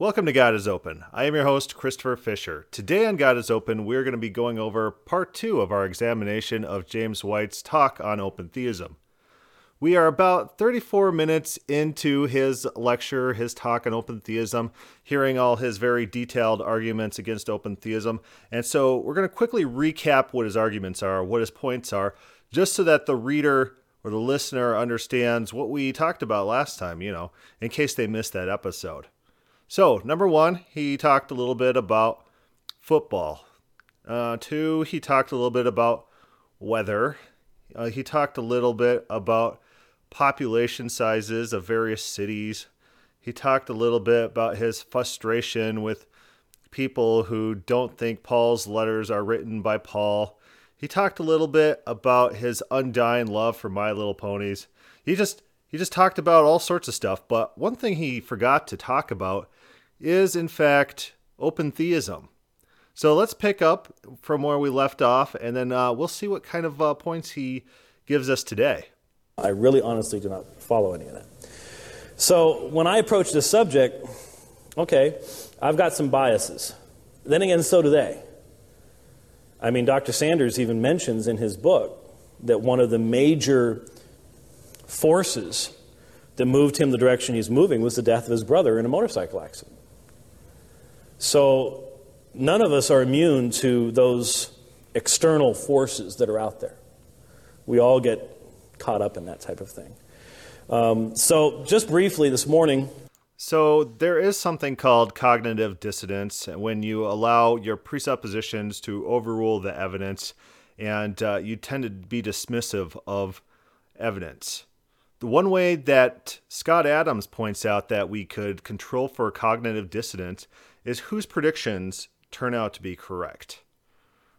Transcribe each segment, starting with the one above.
Welcome to God is Open. I am your host, Christopher Fisher. Today on God is Open, we're going to be going over part two of our examination of James White's talk on open theism. We are about 34 minutes into his lecture, his talk on open theism, hearing all his very detailed arguments against open theism. And so we're going to quickly recap what his arguments are, what his points are, just so that the reader or the listener understands what we talked about last time, you know, in case they missed that episode. So, number one, he talked a little bit about football. Uh, two, he talked a little bit about weather. Uh, he talked a little bit about population sizes of various cities. He talked a little bit about his frustration with people who don't think Paul's letters are written by Paul. He talked a little bit about his undying love for My Little Ponies. He just he just talked about all sorts of stuff, but one thing he forgot to talk about is, in fact, open theism. So let's pick up from where we left off, and then uh, we'll see what kind of uh, points he gives us today. I really honestly do not follow any of that. So when I approach this subject, okay, I've got some biases. Then again, so do they. I mean, Dr. Sanders even mentions in his book that one of the major forces that moved him the direction he's moving was the death of his brother in a motorcycle accident. So none of us are immune to those external forces that are out there. We all get caught up in that type of thing. Um, so, just briefly this morning. So, there is something called cognitive dissonance when you allow your presuppositions to overrule the evidence and uh, you tend to be dismissive of evidence. The one way that Scott Adams points out that we could control for cognitive dissonance is whose predictions turn out to be correct.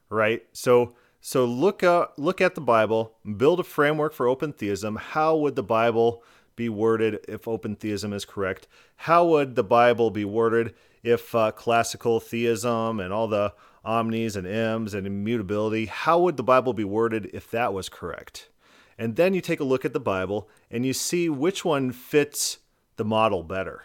Right? So so look up, look at the Bible, build a framework for open theism. How would the Bible be worded if open theism is correct? How would the Bible be worded if uh, classical theism and all the omnis and m's and immutability, how would the Bible be worded if that was correct? And then you take a look at the Bible and you see which one fits the model better.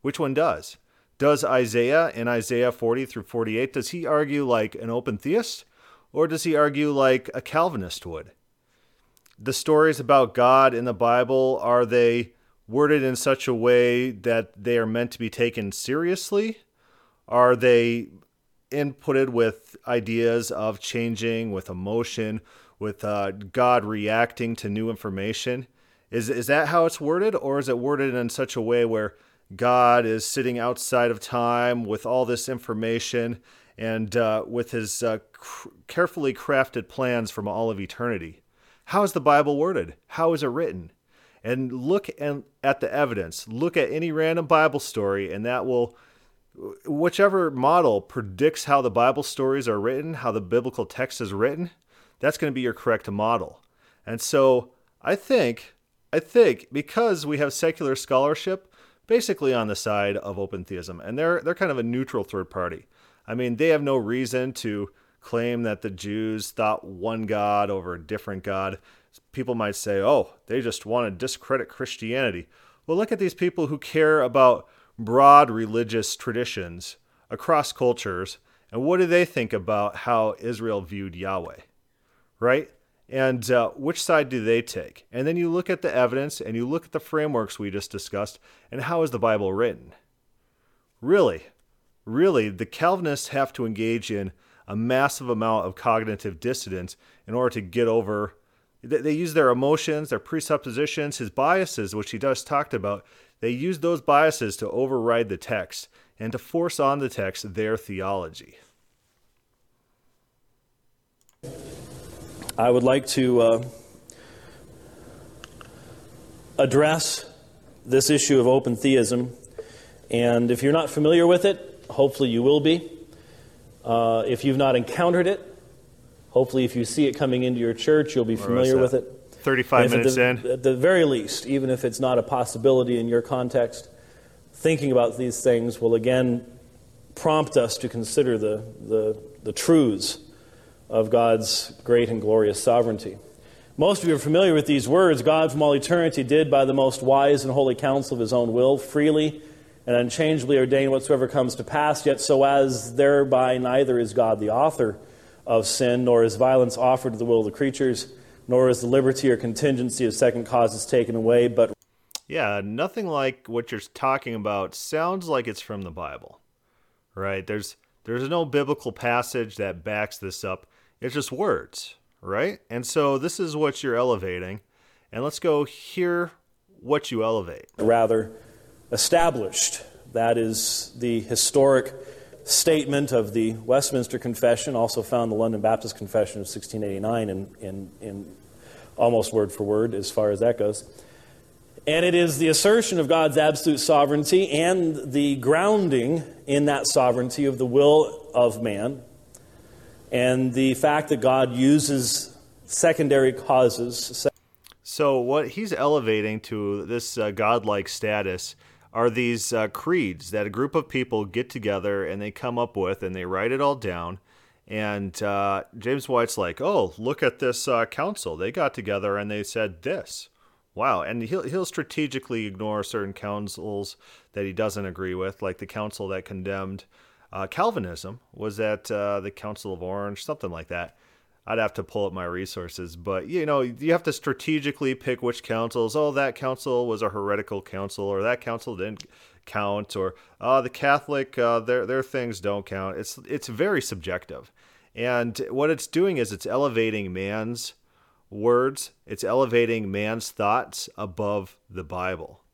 Which one does? Does Isaiah in Isaiah 40 through 48, does he argue like an open theist or does he argue like a Calvinist would? The stories about God in the Bible, are they worded in such a way that they are meant to be taken seriously? Are they inputted with ideas of changing, with emotion, with uh, God reacting to new information? Is, is that how it's worded, or is it worded in such a way where God is sitting outside of time with all this information and uh, with his uh, cr- carefully crafted plans from all of eternity. How is the Bible worded? How is it written? And look at the evidence. Look at any random Bible story, and that will, whichever model predicts how the Bible stories are written, how the biblical text is written, that's going to be your correct model. And so I think, I think because we have secular scholarship, basically on the side of open theism, and they're they're kind of a neutral third party. I mean, they have no reason to claim that the Jews thought one God over a different God. People might say, "Oh, they just want to discredit Christianity." Well, look at these people who care about broad religious traditions across cultures, and what do they think about how Israel viewed Yahweh? Right? And uh, which side do they take? And then you look at the evidence and you look at the frameworks we just discussed, and how is the Bible written? Really, really, the Calvinists have to engage in a massive amount of cognitive dissonance in order to get over. They use their emotions, their presuppositions, his biases, which he just talked about. They use those biases to override the text and to force on the text their theology. I would like to uh, address this issue of open theism. And if you're not familiar with it, hopefully you will be. Uh, if you've not encountered it, hopefully if you see it coming into your church, you'll be familiar with it. 35 minutes the, in. At the very least, even if it's not a possibility in your context, thinking about these things will again prompt us to consider the, the, the truths of God's great and glorious sovereignty. Most of you are familiar with these words God from all eternity did by the most wise and holy counsel of his own will freely and unchangeably ordain whatsoever comes to pass, yet so as thereby neither is God the author of sin, nor is violence offered to the will of the creatures, nor is the liberty or contingency of second causes taken away, but. Yeah, nothing like what you're talking about sounds like it's from the Bible, right? There's there's no biblical passage that backs this up. It's just words, right? And so this is what you're elevating. And let's go hear what you elevate. Rather, established. That is the historic statement of the Westminster Confession, also found in the London Baptist Confession of 1689 in, in, in almost word for word as far as that goes. And it is the assertion of God's absolute sovereignty and the grounding in that sovereignty of the will of man and the fact that God uses secondary causes. So, what he's elevating to this uh, godlike status are these uh, creeds that a group of people get together and they come up with and they write it all down. And uh, James White's like, oh, look at this uh, council. They got together and they said this. Wow. And he'll, he'll strategically ignore certain councils that he doesn't agree with, like the council that condemned uh, Calvinism was at uh, the Council of Orange, something like that. I'd have to pull up my resources, but you know, you have to strategically pick which councils. Oh, that council was a heretical council, or that council didn't count, or uh, the Catholic uh, their their things don't count. It's it's very subjective, and what it's doing is it's elevating man's words, it's elevating man's thoughts above the Bible,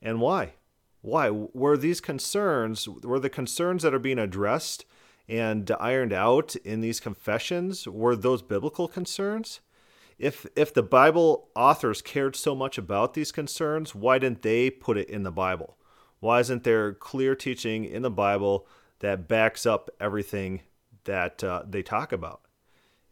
and why? Why were these concerns? Were the concerns that are being addressed? and ironed out in these confessions were those biblical concerns? If if the Bible authors cared so much about these concerns, why didn't they put it in the Bible? Why isn't there clear teaching in the Bible that backs up everything that uh, they talk about?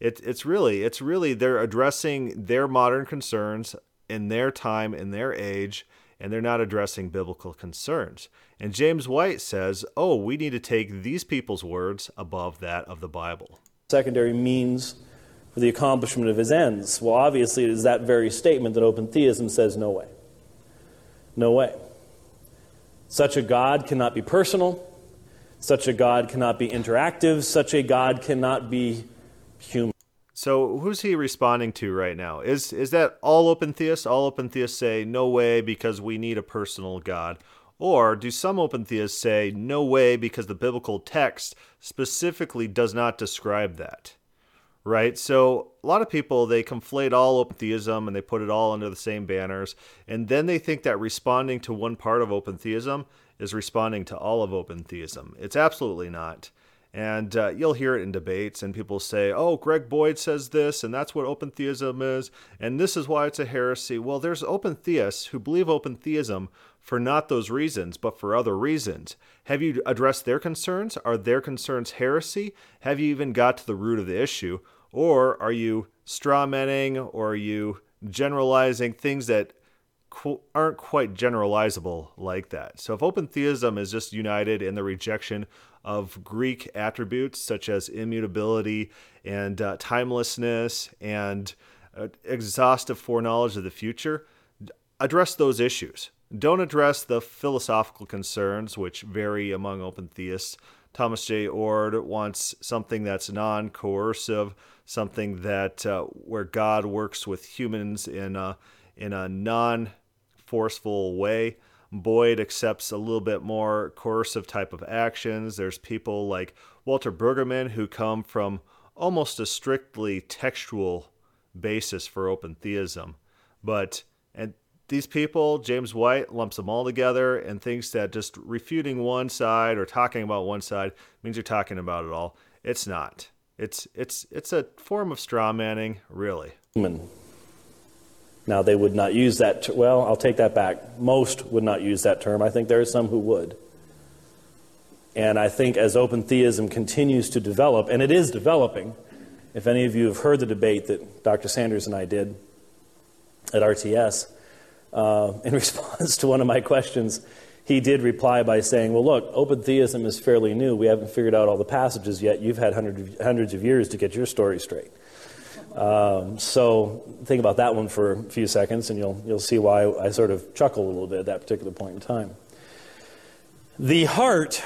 It, it's really it's really they're addressing their modern concerns in their time in their age and they're not addressing biblical concerns. And James White says, oh, we need to take these people's words above that of the Bible. Secondary means for the accomplishment of his ends. Well, obviously, it is that very statement that open theism says no way. No way. Such a God cannot be personal. Such a God cannot be interactive. Such a God cannot be human. So who's he responding to right now? Is is that all open theists? All open theists say no way because we need a personal God. Or do some open theists say no way because the biblical text specifically does not describe that? Right? So a lot of people they conflate all open theism and they put it all under the same banners and then they think that responding to one part of open theism is responding to all of open theism. It's absolutely not. And uh, you'll hear it in debates, and people say, oh, Greg Boyd says this, and that's what open theism is, and this is why it's a heresy. Well, there's open theists who believe open theism for not those reasons, but for other reasons. Have you addressed their concerns? Are their concerns heresy? Have you even got to the root of the issue? Or are you strawmanning, or are you generalizing things that aren't quite generalizable like that. So if open theism is just united in the rejection of Greek attributes such as immutability and uh, timelessness and uh, exhaustive foreknowledge of the future, address those issues. Don't address the philosophical concerns, which vary among open theists. Thomas J. Oord wants something that's non coercive, something that uh, where God works with humans in a, in a non forceful way. Boyd accepts a little bit more coercive type of actions. There's people like Walter Brueggemann who come from almost a strictly textual basis for open theism. But and these people, James White lumps them all together and thinks that just refuting one side or talking about one side means you're talking about it all. It's not. It's it's it's a form of straw manning, really. Now, they would not use that, ter- well, I'll take that back. Most would not use that term. I think there are some who would. And I think as open theism continues to develop, and it is developing, if any of you have heard the debate that Dr. Sanders and I did at RTS, uh, in response to one of my questions, he did reply by saying, Well, look, open theism is fairly new. We haven't figured out all the passages yet. You've had hundreds, hundreds of years to get your story straight. Um, so think about that one for a few seconds, and you'll you'll see why I sort of chuckle a little bit at that particular point in time. The heart.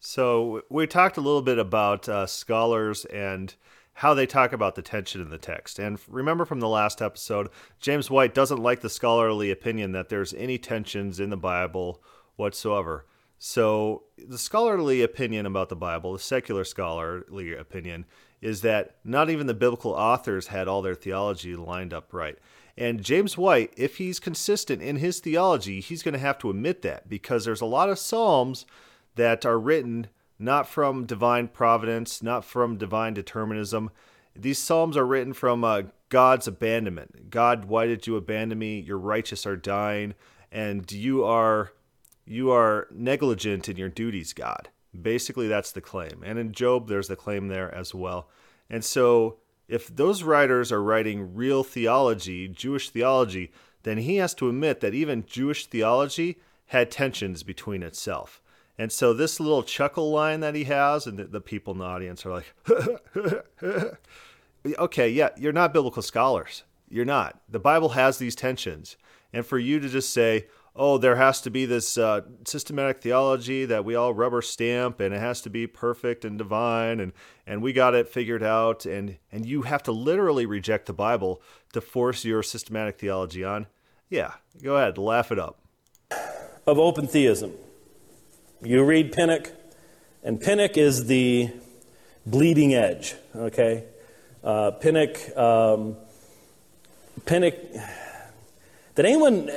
So we talked a little bit about uh, scholars and how they talk about the tension in the text. And remember from the last episode, James White doesn't like the scholarly opinion that there's any tensions in the Bible whatsoever. So the scholarly opinion about the Bible, the secular scholarly opinion, is that not even the biblical authors had all their theology lined up right. And James White, if he's consistent in his theology, he's going to have to admit that because there's a lot of Psalms that are written not from divine providence, not from divine determinism. These psalms are written from uh, God's abandonment. God, why did you abandon me? Your righteous are dying, and you are you are negligent in your duties, God. Basically, that's the claim. And in Job, there's the claim there as well. And so, if those writers are writing real theology, Jewish theology, then he has to admit that even Jewish theology had tensions between itself. And so this little chuckle line that he has, and the, the people in the audience are like, okay, yeah, you're not biblical scholars. You're not. The Bible has these tensions. And for you to just say, oh, there has to be this uh, systematic theology that we all rubber stamp and it has to be perfect and divine and, and we got it figured out and, and you have to literally reject the Bible to force your systematic theology on. Yeah, go ahead, laugh it up. Of open theism. You read Pinnock, and Pinnock is the bleeding edge, okay? Uh, Pinnock, um, Pinnock, did anyone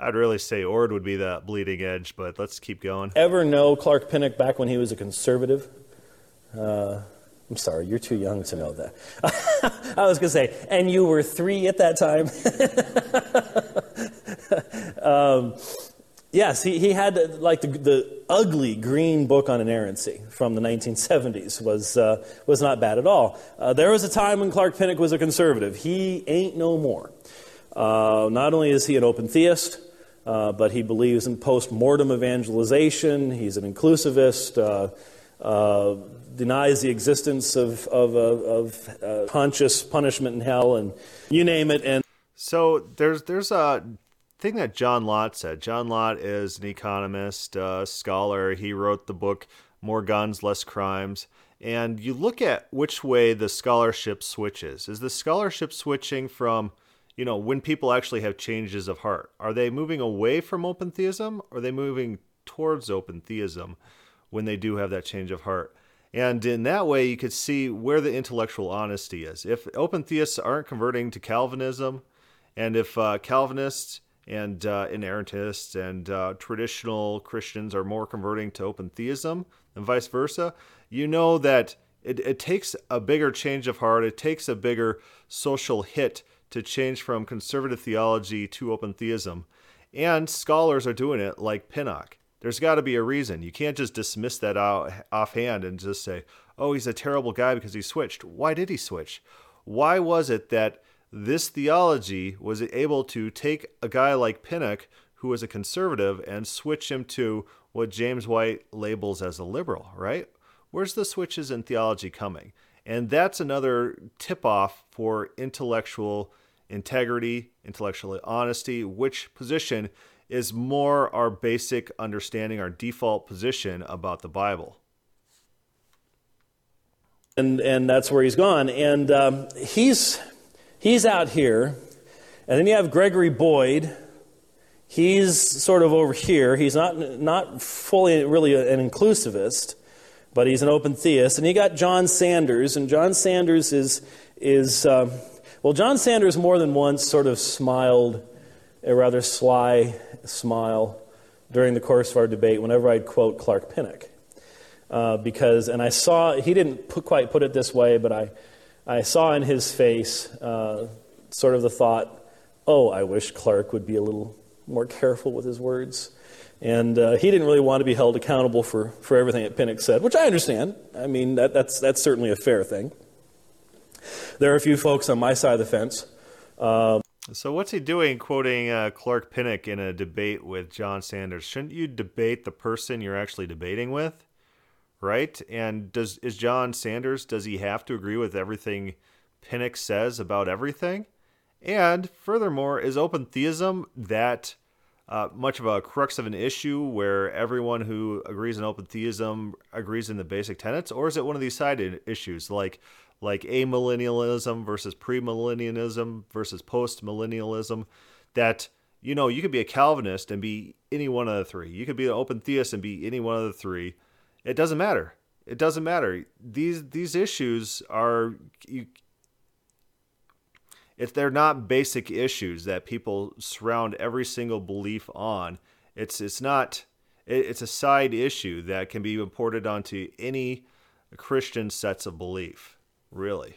I'd really say Oord would be the bleeding edge, but let's keep going. ever know Clark Pinnock back when he was a conservative? Uh, I'm sorry, you're too young to know that. I was going to say, and you were three at that time. um, Yes, he, he had like the, the ugly green book on inerrancy from the 1970s was, uh, was not bad at all. Uh, there was a time when Clark Pinnock was a conservative. He ain't no more. Uh, not only is he an open theist, uh, but he believes in post mortem evangelization. He's an inclusivist, uh, uh, denies the existence of, of, of conscious punishment in hell, and you name it. And so there's there's a thing that John Lott said. John Lott is an economist, scholar. He wrote the book More Guns, Less Crimes. And you look at which way the scholarship switches. Is the scholarship switching from, you know, when people actually have changes of heart? Are they moving away from open theism or are they moving towards open theism when they do have that change of heart? And in that way, you could see where the intellectual honesty is. If open theists aren't converting to Calvinism, and if uh, Calvinists and uh, inerrantists and uh, traditional Christians are more converting to open theism and vice versa, you know that it, it takes a bigger change of heart, it takes a bigger social hit to change from conservative theology to open theism. And scholars are doing it like Pinnock. There's got to be a reason. You can't just dismiss that out offhand and just say, oh, he's a terrible guy because he switched. Why did he switch? Why was it that this theology was able to take a guy like Pinnock, who was a conservative, and switch him to what James White labels as a liberal, right? Where's the switches in theology coming? And that's another tip off for intellectual integrity, intellectual honesty, which position is more our basic understanding, our default position about the Bible. And, and that's where he's gone. And um, he's He's out here. And then you have Gregory Boyd. He's sort of over here. He's not, not fully really an inclusivist, but he's an open theist. And you got John Sanders. And John Sanders is, is uh, well, John Sanders more than once sort of smiled a rather sly smile during the course of our debate whenever I'd quote Clark Pinnock. Uh, because, and I saw, he didn't put, quite put it this way, but I, I saw in his face uh, sort of the thought, oh, I wish Clark would be a little more careful with his words. And uh, he didn't really want to be held accountable for, for everything that Pinnock said, which I understand. I mean, that, that's, that's certainly a fair thing. There are a few folks on my side of the fence. So, what's he doing quoting uh, Clark Pinnock in a debate with John Sanders? Shouldn't you debate the person you're actually debating with? right? And does is John Sanders does he have to agree with everything Pinnock says about everything? And furthermore, is open theism that uh, much of a crux of an issue where everyone who agrees in open theism agrees in the basic tenets, or is it one of these side issues like like amillennialism versus premillennialism versus postmillennialism that you know you could be a Calvinist and be any one of the three. You could be an open theist and be any one of the three. It doesn't matter. It doesn't matter. These these issues are you, if they're not basic issues that people surround every single belief on, it's it's not it, it's a side issue that can be imported onto any Christian sets of belief, really.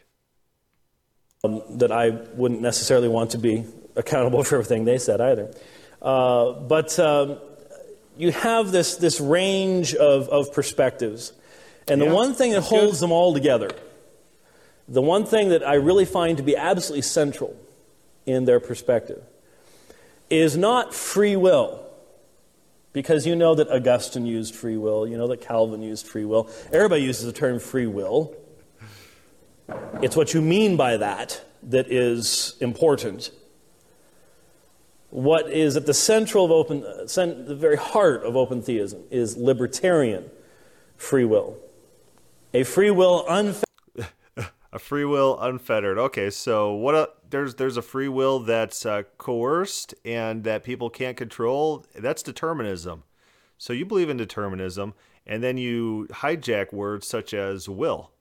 Um, that I wouldn't necessarily want to be accountable for everything they said either. Uh, but um, you have this, this range of, of perspectives. And yeah, the one thing that holds good. them all together the one thing that I really find to be absolutely central in their perspective is not free will. Because you know that Augustine used free will, you know that Calvin used free will. Everybody uses the term free will. It's what you mean by that that is important. What is at the central of open, the very heart of open theism is libertarian free will. A free will unfettered a free will unfettered. Okay, so what? A, there's there's a free will that's uh, coerced and that people can't control. That's determinism. So you believe in determinism, and then you hijack words such as will.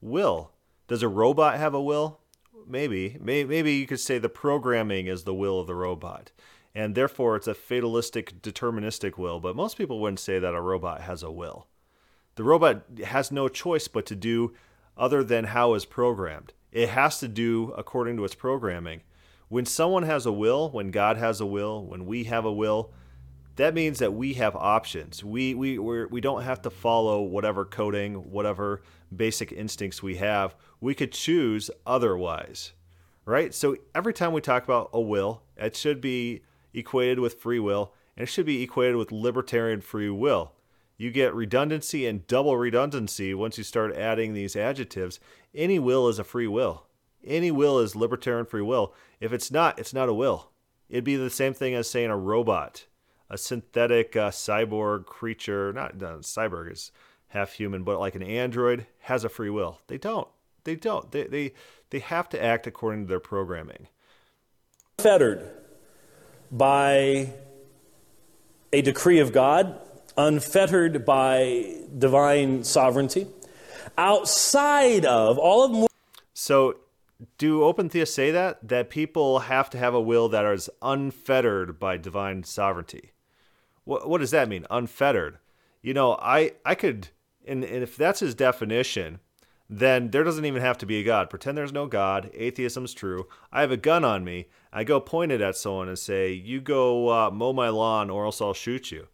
Will. Does a robot have a will? Maybe. Maybe you could say the programming is the will of the robot, and therefore it's a fatalistic, deterministic will. But most people wouldn't say that a robot has a will. The robot has no choice but to do other than how it's programmed. It has to do according to its programming. When someone has a will, when God has a will, when we have a will, that means that we have options. We we we're, we don't have to follow whatever coding, whatever basic instincts we have. We could choose otherwise, right? So every time we talk about a will, it should be equated with free will, and it should be equated with libertarian free will you get redundancy and double redundancy once you start adding these adjectives. Any will is a free will. Any will is libertarian free will. If it's not, it's not a will. It'd be the same thing as saying a robot, a synthetic uh, cyborg creature. Not, not cyborg is half human, but like an android has a free will. They don't. They don't. They they they have to act according to their programming. Fettered by a decree of God unfettered by divine sovereignty, outside of all of. So, do open theists say that that people have to have a will that is unfettered by divine sovereignty? What what does that mean? Unfettered. You know, I I could, and, and if that's his definition, then there doesn't even have to be a God. Pretend there's no God. Atheism's true. I have a gun on me. I go point it at someone and say, "You go uh, mow my lawn, or else I'll shoot you."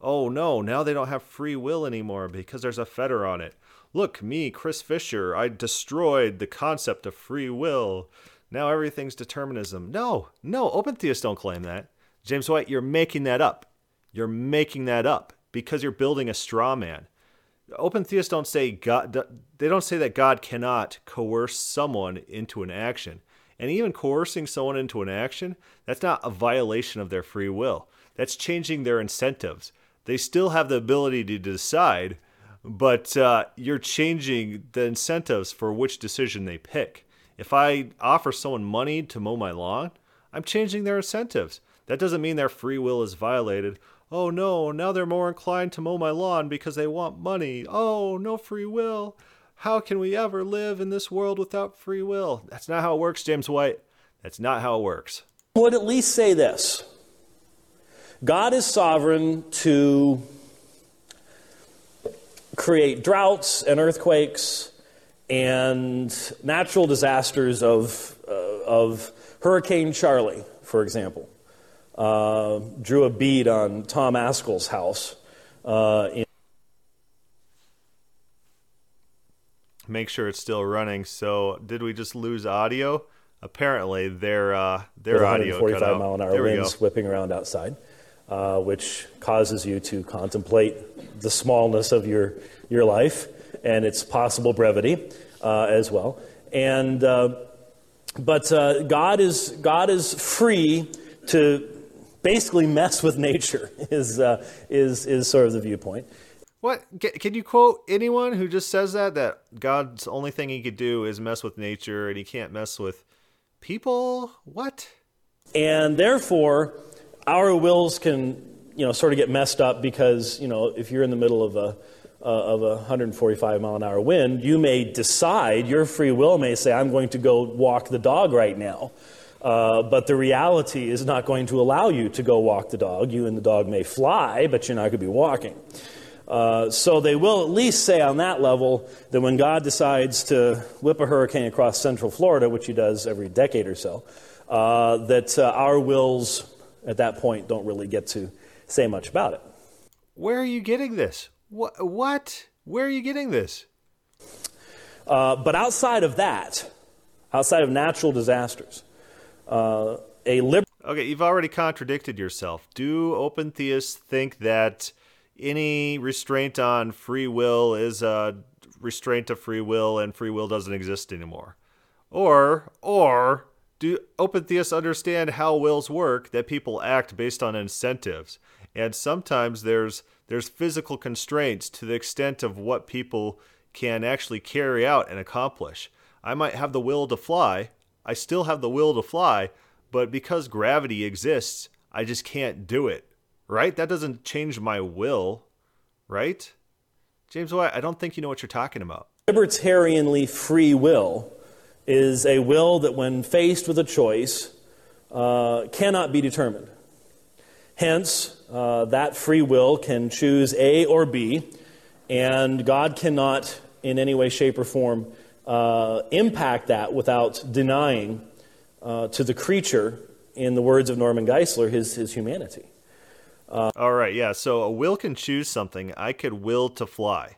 oh no, now they don't have free will anymore because there's a fetter on it. Look, me, Chris Fisher, I destroyed the concept of free will. Now everything's determinism. No, no, open theists don't claim that. James White, you're making that up. You're making that up because you're building a straw man. Open theists don't say God they don't say that God cannot coerce someone into an action. And even coercing someone into an action, that's not a violation of their free will. That's changing their incentives they still have the ability to decide, but uh, you're changing the incentives for which decision they pick. If I offer someone money to mow my lawn, I'm changing their incentives. That doesn't mean their free will is violated. Oh no, now they're more inclined to mow my lawn because they want money. Oh, no free will. How can we ever live in this world without free will? That's not how it works, James White. That's not how it works. Would at least say this God is sovereign to create droughts and earthquakes and natural disasters of, uh, of Hurricane Charley, for example. Uh, drew a bead on Tom Ascol's house. Uh, in- Make sure it's still running. So, did we just lose audio? Apparently, their uh, their audio 145 mile an hour winds whipping around outside uh, which causes you to contemplate the smallness of your, your life and its possible brevity uh, as well. And, uh, but uh, God, is, God is free to, basically mess with nature, is, uh, is, is sort of the viewpoint. What can you quote anyone who just says that that God's only thing he could do is mess with nature and he can't mess with people? What? And therefore, our wills can, you know, sort of get messed up because, you know, if you're in the middle of a uh, of a 145 mile an hour wind, you may decide, your free will may say, I'm going to go walk the dog right now. Uh, but the reality is not going to allow you to go walk the dog. You and the dog may fly, but you're not going to be walking. Uh, so they will at least say on that level that when God decides to whip a hurricane across central Florida, which he does every decade or so, uh, that uh, our wills at that point don't really get to say much about it. Where are you getting this? What? What? Where are you getting this? Uh, but outside of that, outside of natural disasters, uh, a liberal. Okay, you've already contradicted yourself. Do open theists think that any restraint on free will is a restraint of free will and free will doesn't exist anymore? Or, or do open theists understand how wills work that people act based on incentives? And sometimes there's there's physical constraints to the extent of what people can actually carry out and accomplish. I might have the will to fly, I still have the will to fly, but because gravity exists, I just can't do it right? That doesn't change my will, right? James White, I don't think you know what you're talking about. Libertarianly free will is a will that, when faced with a choice, uh, cannot be determined. Hence, uh, that free will can choose A or B, and God cannot, in any way, shape, or form, uh, impact that without denying uh, to the creature, in the words of Norman Geisler, his, his humanity. Uh, All right, yeah. So a will can choose something. I could will to fly,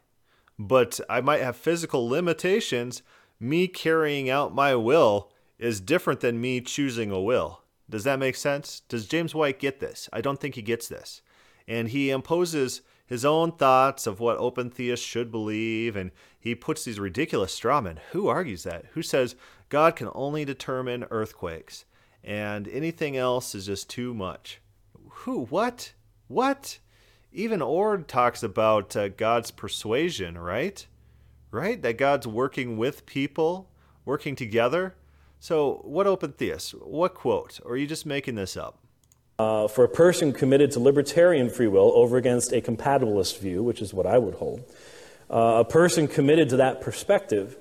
but I might have physical limitations. Me carrying out my will is different than me choosing a will. Does that make sense? Does James White get this? I don't think he gets this. And he imposes his own thoughts of what open theists should believe, and he puts these ridiculous strawmen. Who argues that? Who says God can only determine earthquakes, and anything else is just too much? Who? What? What? Even Oord talks about uh, God's persuasion, right? Right? That God's working with people, working together. So, what open theist? What quote? Or are you just making this up? Uh, for a person committed to libertarian free will over against a compatibilist view, which is what I would hold, uh, a person committed to that perspective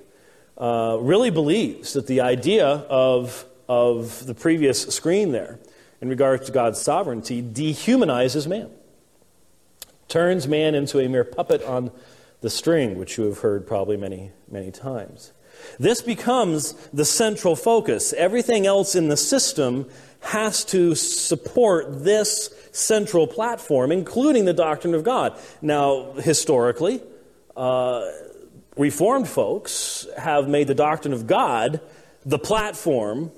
uh, really believes that the idea of, of the previous screen there in regards to God's sovereignty dehumanizes man, turns man into a mere puppet on the string, which you have heard probably many, many times. This becomes the central focus. Everything else in the system has to support this central platform, including the doctrine of God. Now, historically, uh, Reformed folks have made the doctrine of God the platform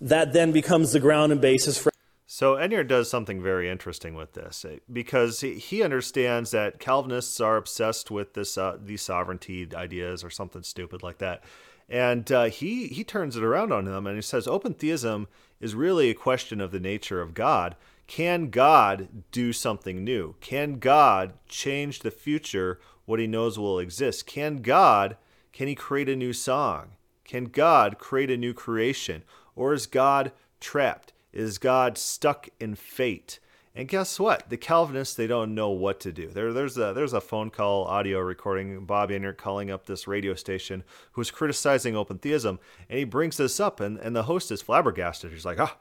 that then becomes the ground and basis for so Enyart does something very interesting with this eh, because he understands that Calvinists are obsessed with this uh, these sovereignty ideas or something stupid like that, and uh, he he turns it around on them and he says open theism is really a question of the nature of God. Can God do something new? Can God change the future? What He knows will exist? Can God can He create a new song? Can God create a new creation, or is God trapped? Is God stuck in fate? And guess what? The Calvinists they don't know what to do. There, there's a there's a phone call audio recording. Bob Enyart calling up this radio station who's criticizing open theism, and he brings this up, and, and the host is flabbergasted. He's like, ah,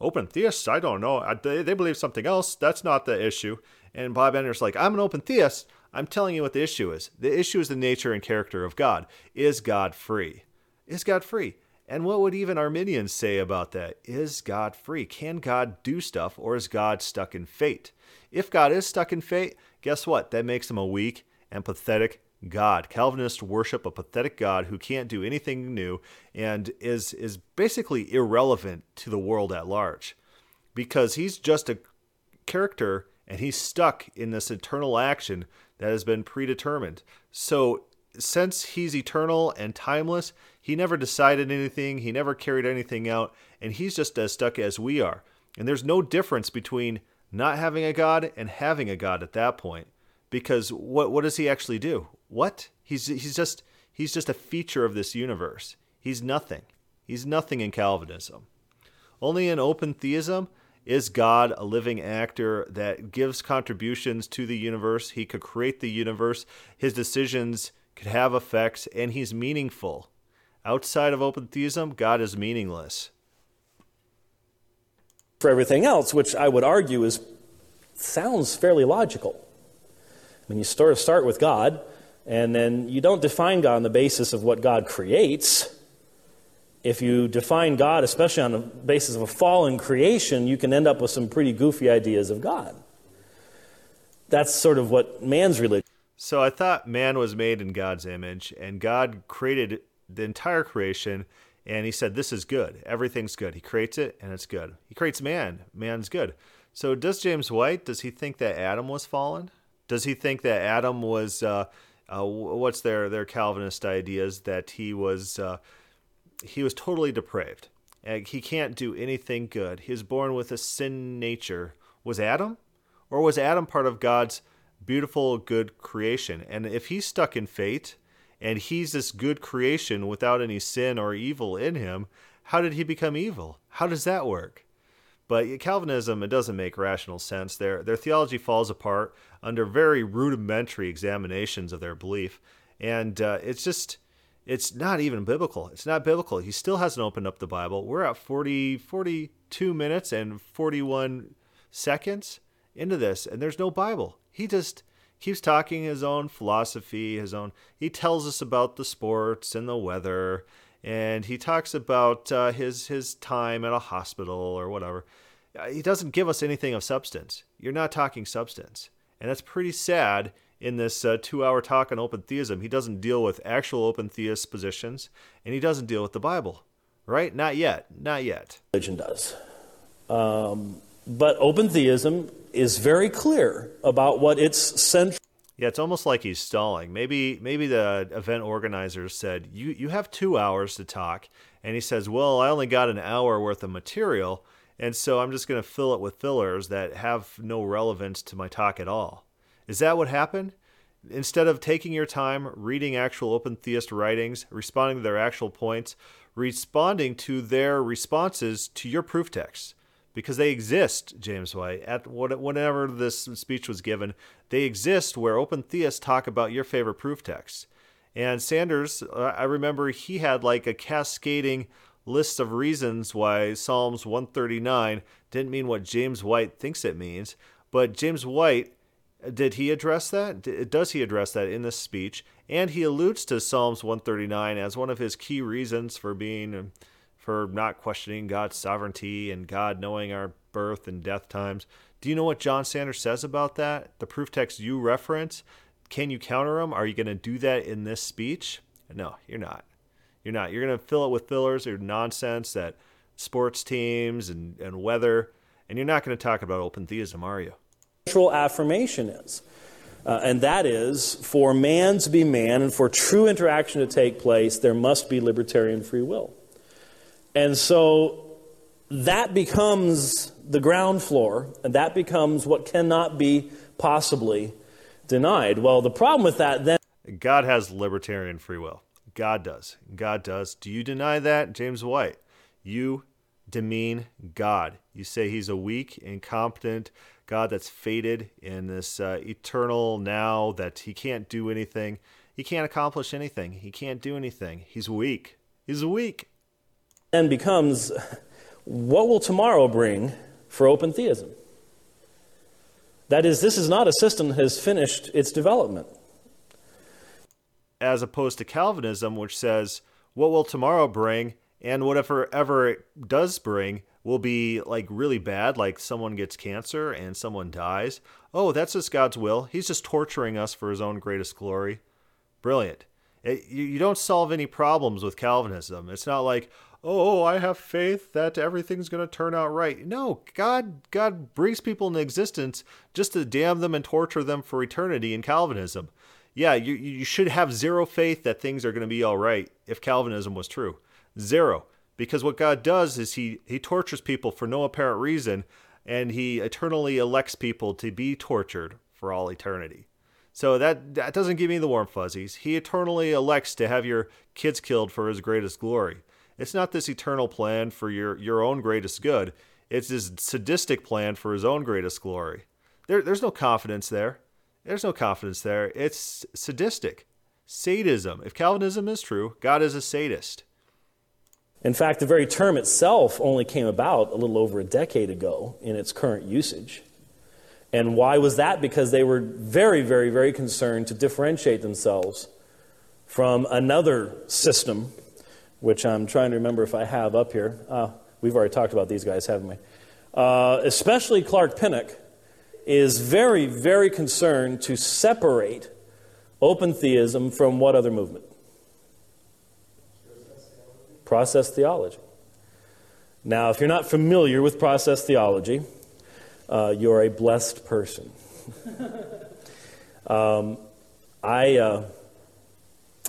open theists? I don't know. They, they believe something else. That's not the issue. And Bob Enyart's like, I'm an open theist. I'm telling you what the issue is. The issue is the nature and character of God. Is God free? Is God free? And what would even Arminians say about that? Is God free? Can God do stuff or is God stuck in fate? If God is stuck in fate, guess what? That makes him a weak and pathetic God. Calvinists worship a pathetic God who can't do anything new and is is basically irrelevant to the world at large because he's just a character and he's stuck in this eternal action that has been predetermined. So since he's eternal and timeless, he never decided anything, he never carried anything out, and he's just as stuck as we are. And there's no difference between not having a God and having a God at that point. Because what what does he actually do? What? He's he's just he's just a feature of this universe. He's nothing. He's nothing in Calvinism. Only in open theism is God a living actor that gives contributions to the universe. He could create the universe. His decisions could have effects, and he's meaningful. Outside of open theism, God is meaningless. For everything else, which I would argue is sounds fairly logical. I mean, you sort of start with God, and then you don't define God on the basis of what God creates if you define God, especially on the basis of a fallen creation, you can end up with some pretty goofy ideas of God. That's sort of what man's religion. So I thought man was made in God's image, and God created the entire creation, and He said, "This is good. Everything's good." He creates it, and it's good. He creates man. Man's good. So does James White? Does he think that Adam was fallen? Does he think that Adam was? Uh, uh, what's their their Calvinist ideas that he was? Uh, he was totally depraved. And He can't do anything good. He is born with a sin nature. Was Adam? Or was Adam part of God's beautiful, good creation? And if he's stuck in fate and he's this good creation without any sin or evil in him, how did he become evil? How does that work? But Calvinism, it doesn't make rational sense. Their, their theology falls apart under very rudimentary examinations of their belief. And uh, it's just it's not even biblical. It's not biblical. He still hasn't opened up the Bible. We're at 40, 42 minutes and 41 seconds into this, and there's no Bible. He just keeps talking his own philosophy, his own. He tells us about the sports and the weather, and he talks about uh, his his time at a hospital or whatever. Uh, he doesn't give us anything of substance. You're not talking substance, and that's pretty sad in this uh, two hour talk on open theism, he doesn't deal with actual open theist positions and he doesn't deal with the Bible, right? Not yet. Not yet. Religion does. Um, but open theism is very clear about what its central. Yeah, it's almost like he's stalling. Maybe maybe the event organizers said, "You you have 2 hours to talk." And he says, "Well, I only got an hour worth of material, and so I'm just going to fill it with fillers that have no relevance to my talk at all." Is that what happened? Instead of taking your time reading actual open theist writings, responding to their actual points, responding to their responses to your proof texts, because they exist, James White, at whenever this speech was given, they exist where open theists talk about your favorite proof texts. And Sanders, uh, I remember he had like a cascading list of reasons why Psalms 139 didn't mean what James White thinks it means. But James White did he address that? Does he address that in this speech? And he alludes to Psalms 139 as one of his key reasons for being, um, for not questioning God's sovereignty and God knowing our birth and death times. Do you know what John Sanders says about that? The proof text you reference, can you counter them? Are you going to do that in this speech? No, you're not. You're not. You're going to fill it with fillers or nonsense that sports teams and, and weather, and you're not going to talk about open theism, are you? Affirmation is. Uh, and that is for man to be man and for true interaction to take place, there must be libertarian free will. And so that becomes the ground floor, and that becomes what cannot be possibly denied. Well, the problem with that then. God has libertarian free will. God does. God does. Do you deny that, James White? You demean God. You say he's a weak, incompetent, God that's fated in this uh, eternal now that he can't do anything. He can't accomplish anything. He can't do anything. He's weak. He's weak. And becomes what will tomorrow bring for open theism? That is, this is not a system that has finished its development. As opposed to Calvinism, which says, what will tomorrow bring? And whatever ever it does bring will be like really bad, like someone gets cancer and someone dies. Oh, that's just God's will. He's just torturing us for his own greatest glory. Brilliant. It, you, you don't solve any problems with Calvinism. It's not like, oh, I have faith that everything's going to turn out right. No, God God brings people into existence just to damn them and torture them for eternity in Calvinism. Yeah, you, you should have zero faith that things are going to be all right if Calvinism was true. Zero Because what God does is he, he tortures people for no apparent reason, and he eternally elects people to be tortured for all eternity. So that, that doesn't give me the warm fuzzies. He eternally elects to have your kids killed for his greatest glory. It's not this eternal plan for your, your own greatest good. It's his sadistic plan for his own greatest glory. There, there's no confidence there. There's no confidence there. It's sadistic. Sadism. If Calvinism is true, God is a sadist. In fact, the very term itself only came about a little over a decade ago in its current usage. And why was that? Because they were very, very, very concerned to differentiate themselves from another system, which I'm trying to remember if I have up here. Uh, we've already talked about these guys, haven't we? Uh, especially Clark Pinnock is very, very concerned to separate open theism from what other movement? Process theology. Now, if you're not familiar with process theology, uh, you're a blessed person. um, I, uh,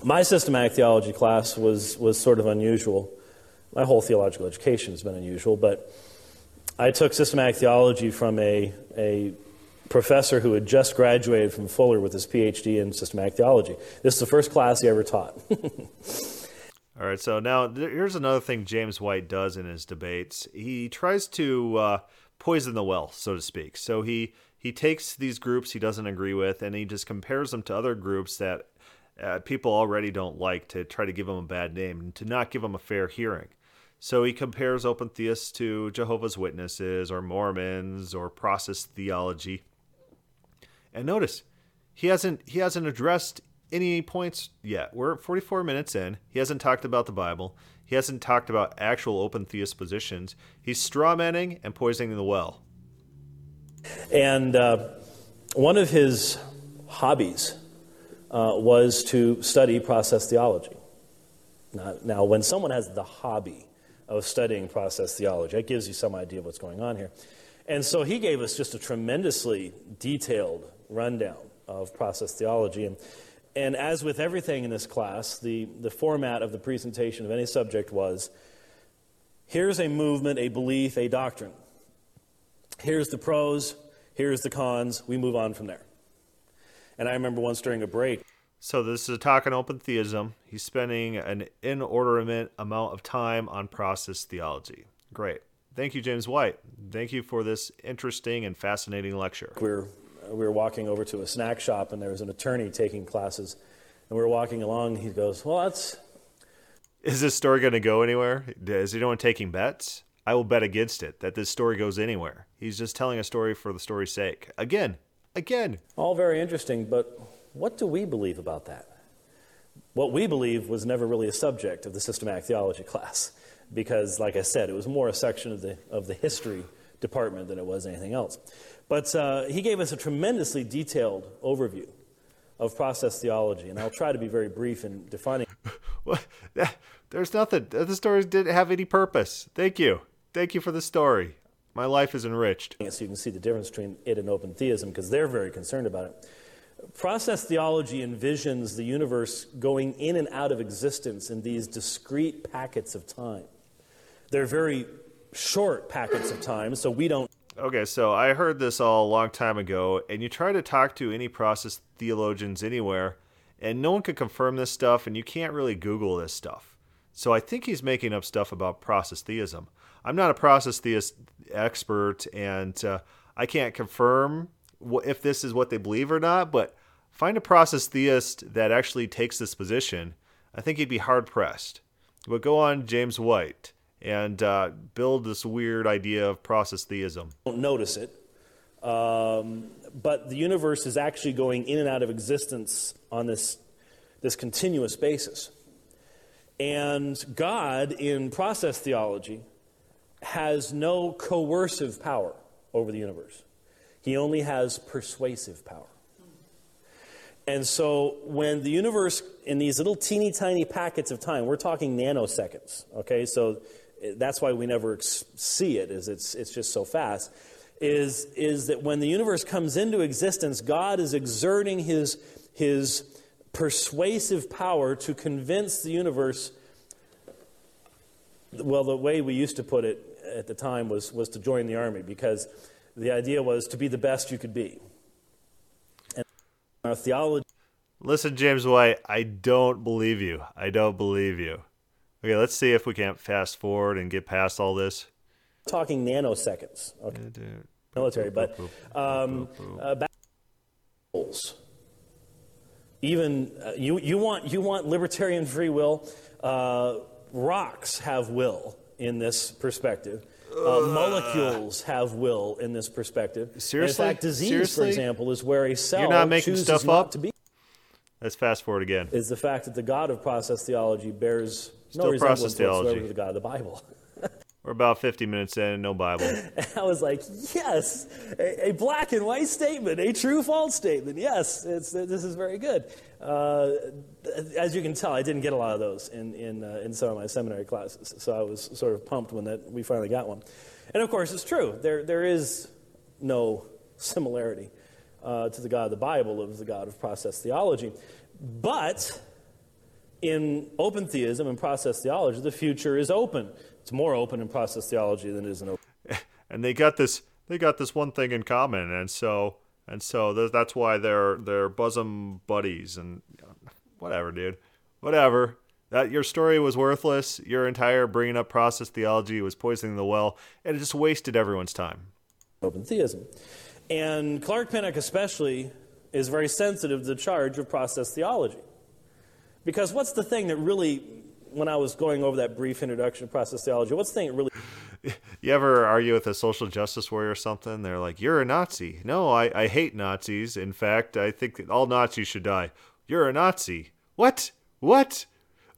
my systematic theology class was, was sort of unusual. My whole theological education has been unusual, but I took systematic theology from a, a professor who had just graduated from Fuller with his PhD in systematic theology. This is the first class he ever taught. All right, so now here's another thing James White does in his debates. He tries to uh, poison the well, so to speak. So he he takes these groups he doesn't agree with, and he just compares them to other groups that uh, people already don't like to try to give them a bad name and to not give them a fair hearing. So he compares open theists to Jehovah's Witnesses or Mormons or process theology. And notice, he hasn't he hasn't addressed any points yet. We're 44 minutes in. He hasn't talked about the Bible. He hasn't talked about actual open theist positions. He's strawmanning and poisoning the well. And uh, one of his hobbies uh, was to study process theology. Now, now, when someone has the hobby of studying process theology, that gives you some idea of what's going on here. And so he gave us just a tremendously detailed rundown of process theology. And and as with everything in this class, the, the format of the presentation of any subject was here's a movement, a belief, a doctrine. Here's the pros, here's the cons, we move on from there. And I remember once during a break. So this is a talk on open theism. He's spending an inordinate amount of time on process theology. Great. Thank you, James White. Thank you for this interesting and fascinating lecture. We're Uh, we were walking over to a snack shop and there was an attorney taking classes. And we were walking along. and He goes, Well, that's. Is this story going to go anywhere? Is anyone taking bets? I will bet against it that this story goes anywhere. He's just telling a story for the story's sake. Again, again. All very interesting, but what do we believe about that? What we believe was never really a subject of the systematic theology class because, like I said, it was more a section of the, of the history department than it was anything else. But uh, he gave us a tremendously detailed overview of process theology, and I'll try to be very brief in defining. well, there's nothing. The story didn't have any purpose. Thank you. Thank you for the story. My life is enriched. So you can see the difference between it and open theism because they're very concerned about it. Process theology envisions the universe going in and out of existence in these discrete packets of time. They're very short packets of time, so we don't Okay, so I heard this all a long time ago, and you try to talk to any process theologians anywhere, and no one can confirm this stuff, and you can't really Google this stuff. So I think he's making up stuff about process theism. I'm not a process theist expert, and uh, I can't confirm if this is what they believe or not, but find a process theist that actually takes this position. I think he'd be hard pressed. But go on, James White and uh, build this weird idea of process theism. Don't notice it, um, but the universe is actually going in and out of existence on this this continuous basis. And God, in process theology, has no coercive power over the universe. He only has persuasive power. And so when the universe, in these little teeny tiny packets of time, we're talking nanoseconds, okay? So that's why we never see it is it's, it's just so fast is, is that when the universe comes into existence god is exerting his, his persuasive power to convince the universe Well, the way we used to put it at the time was, was to join the army because the idea was to be the best you could be. And our theology. Listen, James White, I don't believe you. I don't believe you. Okay, let's see if we can't fast forward and get past all this. Talking nanoseconds. Okay. Military, but um, uh, even uh, you, you, want, you want libertarian free will. Uh, rocks have will in this perspective. Uh, molecules have will in this perspective. Seriously? in fact, disease, Seriously? for example, is where a cell You're not making chooses stuff not up? to be. Let's fast forward again. Is the fact that the God of process theology bears Still no resemblance process whatsoever theology. to the God of the Bible. We're about 50 minutes in, and no Bible. And I was like, yes, a, a black and white statement, a true false statement. Yes, it's, this is very good. Uh, as you can tell, I didn't get a lot of those in, in, uh, in some of my seminary classes, so I was sort of pumped when that, we finally got one. And of course, it's true. There, there is no similarity uh, to the God of the Bible, of the God of process theology. But in open theism and process theology, the future is open. It's more open in process theology than it is in open. and they got this they got this one thing in common and so and so th- that's why they're they're bosom buddies and whatever dude whatever that your story was worthless your entire bringing up process theology was poisoning the well and it just wasted everyone's time open theism. And Clark Pinnock, especially, is very sensitive to the charge of process theology. Because what's the thing that really, when I was going over that brief introduction to process theology, what's the thing that really you ever argue with a social justice warrior or something? They're like you're a nazi. No i, I hate nazis. In fact i think all nazis should die. You're a nazi. What? What?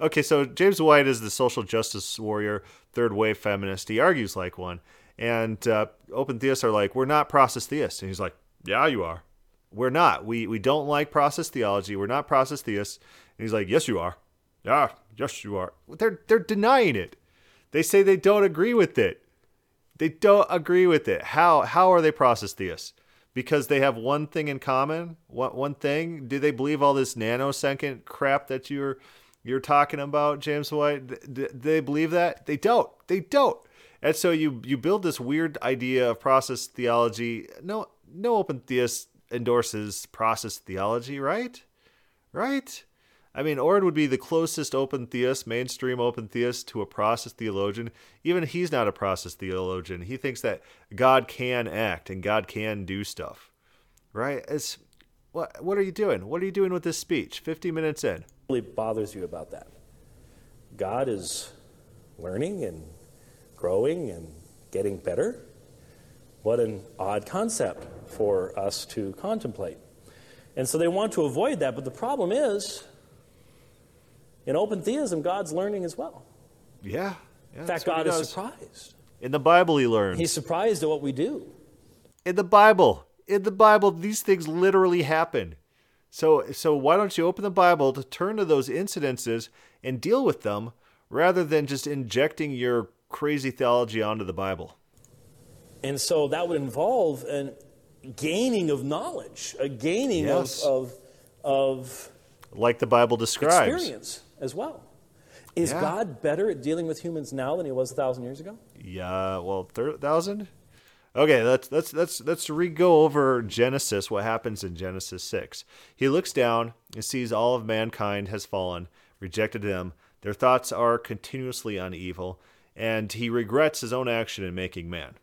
Okay so james white is the social justice warrior third wave feminist. He argues like one. And uh, open theists are like we're not process theists. And he's like yeah you are. We're not. We we don't like process theology. We're not process theists and he's like yes you are yeah yes you are they're they're denying it they say they don't agree with it. They don't agree with it. How how are they process theists? Because they have one thing in common. One one thing. Do they believe all this nanosecond crap that you're you're talking about, James White? Do they believe that? They don't. They don't. And so you you build this weird idea of process theology. No no open theist endorses process theology, right? Right? I mean, Oord would be the closest open theist, mainstream open theist to a process theologian. Even he's not a process theologian. He thinks that God can act and God can do stuff. Right? It's what what are you doing? What are you doing with this speech? 50 minutes in. really bothers you about that? God is learning and growing and getting better. What an odd concept for us to contemplate. And so they want to avoid that, but the problem is, in open theism, God's learning as well. Yeah. yeah In fact, God is surprised. In the Bible he learns. He's surprised at what we do. in the Bible. In the Bible, these things literally happen. So, so why don't you open the Bible to turn to those incidences and deal with them rather than just injecting your crazy theology onto the Bible? And so that would involve a gaining of knowledge, a gaining Yes. of, of, of Like the Bible describes. experience as well. Is Yeah. God better at dealing with humans now than he was a thousand years ago? Yeah, well, thir- thousand. Okay, let's let's let's let's re-go over Genesis. What happens in Genesis six? He looks down and sees all of mankind has fallen, rejected him. Their thoughts are continuously on evil, and he regrets his own action in making man.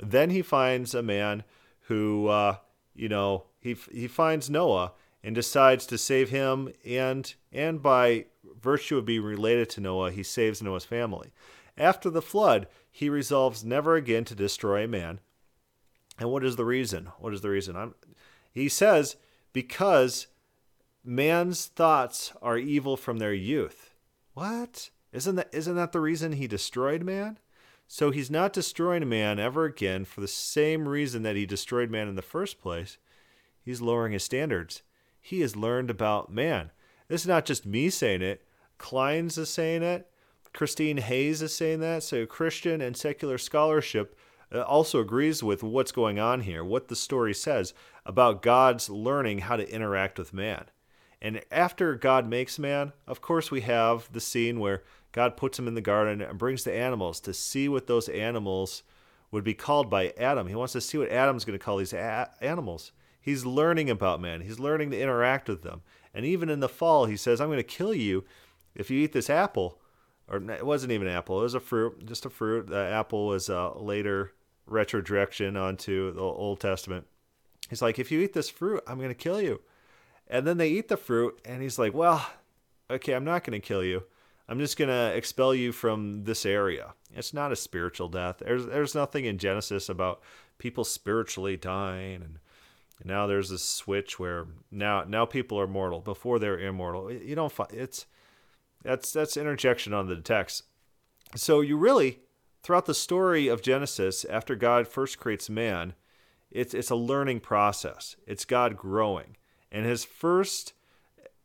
Then he finds a man who, uh, you know, he he finds Noah and decides to save him, and and by virtue of being related to Noah, he saves Noah's family. After the flood, he resolves never again to destroy a man. And what is the reason? What is the reason? I'm, he says, because man's thoughts are evil from their youth. What? Isn't that isn't that the reason he destroyed man? So he's not destroying man ever again for the same reason that he destroyed man in the first place. He's lowering his standards. He has learned about man. This is not just me saying it. Klein's is saying it. Christine Hayes is saying that. So Christian and secular scholarship uh, also agrees with what's going on here, what the story says about God's learning how to interact with man. And after God makes man, of course, we have the scene where God puts him in the garden and brings the animals to see what those animals would be called by Adam. He wants to see what Adam's going to call these a- animals. He's learning about man, he's learning to interact with them. And even in the fall, he says, I'm going to kill you if you eat this apple. Or it wasn't even an apple, it was a fruit, just a fruit. The apple was a later retrodirection onto the Old Testament. He's like, if you eat this fruit, I'm going to kill you. And then they eat the fruit, and he's like, well, okay, I'm not going to kill you. I'm just going to expel you from this area. It's not a spiritual death. There's, there's nothing in Genesis about people spiritually dying. And, and now there's this switch where now, now people are mortal. Before they're immortal. You don't find it's, that's, that's interjection on the text. So you really, throughout the story of Genesis, after God first creates man, it's, it's a learning process. It's God growing. And his first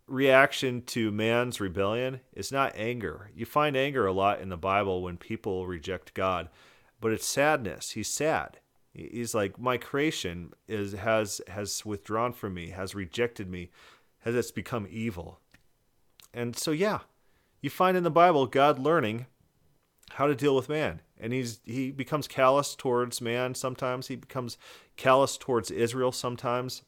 reaction to man's rebellion is not anger. You find anger a lot in the Bible when people reject God, but it's sadness. He's sad. He's like my creation is has has withdrawn from me, has rejected me, has it's become evil. And so yeah, you find in the Bible God learning how to deal with man. And he's he becomes callous towards man sometimes. He becomes callous towards Israel sometimes.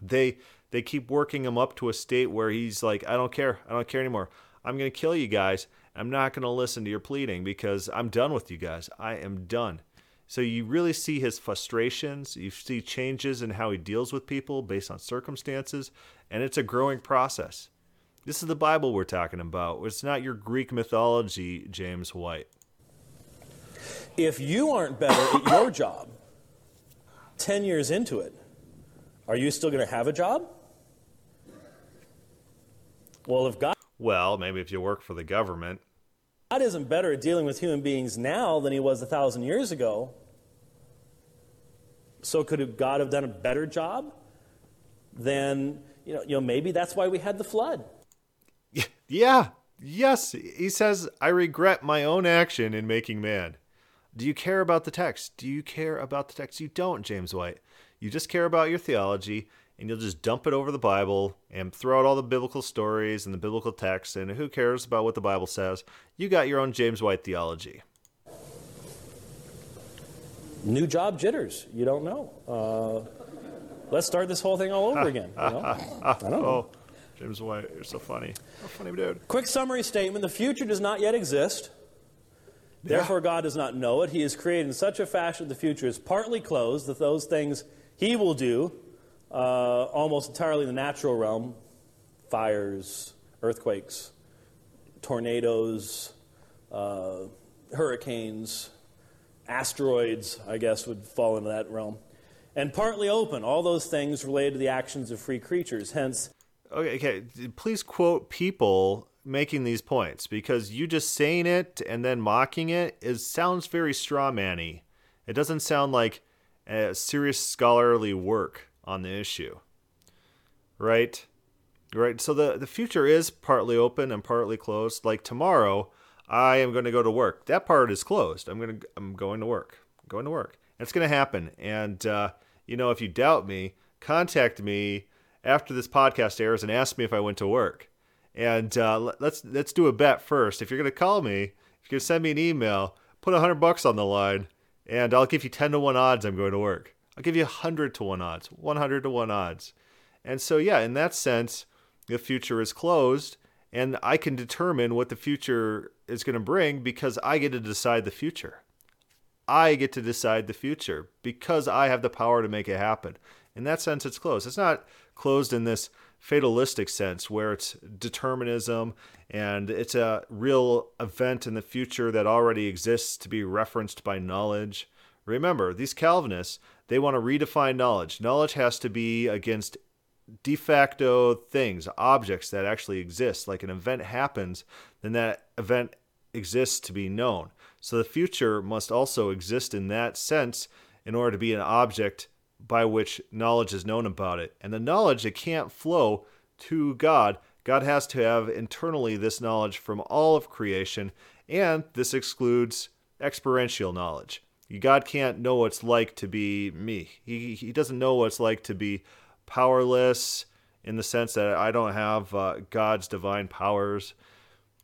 They they keep working him up to a state where he's like, I don't care. I don't care anymore. I'm going to kill you guys. I'm not going to listen to your pleading because I'm done with you guys. I am done. So you really see his frustrations. You see changes in how he deals with people based on circumstances, and it's a growing process. This is the Bible we're talking about. It's not your Greek mythology, James White. If you aren't better at your job 10 years into it, are you still going to have a job? Well, if God well, maybe if you work for the government. God isn't better at dealing with human beings now than he was a thousand years ago. So could God have done a better job? Then, you know, you know, maybe that's why we had the flood. Yeah, yes. He says, I regret my own action in making man. Do you care about the text? Do you care about the text? You don't, James White. You just care about your theology and you'll just dump it over the Bible and throw out all the biblical stories and the biblical texts, and who cares about what the Bible says? You got your own James White theology. New job jitters. You don't know. Uh, let's start this whole thing all over again. You know? I don't know. Oh, James White, you're so funny. Oh, funny dude. Quick summary statement the future does not yet exist. Yeah. Therefore, God does not know it. He is created in such a fashion that the future is partly closed, that those things He will do uh, almost entirely in the natural realm fires, earthquakes, tornadoes, uh, hurricanes, asteroids, I guess, would fall into that realm. And partly open, all those things related to the actions of free creatures. Hence, Okay, okay. Please quote people making these points because you just saying it and then mocking it is sounds very straw manny. It doesn't sound like a serious scholarly work on the issue. Right? Right. So the, the future is partly open and partly closed. Like tomorrow, I am going to go to work. That part is closed. I'm going to I'm going to work. I'm going to work. It's going to happen. And uh, you know, if you doubt me, contact me after this podcast airs and ask me if I went to work. And uh, let's let's do a bet first. If you're to call me, if you're to send me an email, put a hundred bucks on the line, and I'll give you ten to one odds I'm going to work. I'll give you a 100 to 1 odds, 100 to 1 odds. And so, yeah, in that sense, the future is closed, and I can determine what the future is going to bring because I get to decide the future. I get to decide the future because I have the power to make it happen. In that sense, it's closed. It's not closed in this fatalistic sense where it's determinism and it's a real event in the future that already exists to be referenced by knowledge. Remember, these Calvinists, they want to redefine knowledge. Knowledge has to be against de facto things, objects that actually exist. Like an event happens, then that event exists to be known. So the future must also exist in that sense in order to be an object by which knowledge is known about it. And the knowledge, it can't flow to God. God has to have internally this knowledge from all of creation, and this excludes experiential knowledge. God can't know what it's like to be me. He, he doesn't know what it's like to be powerless in the sense that I don't have uh, God's divine powers,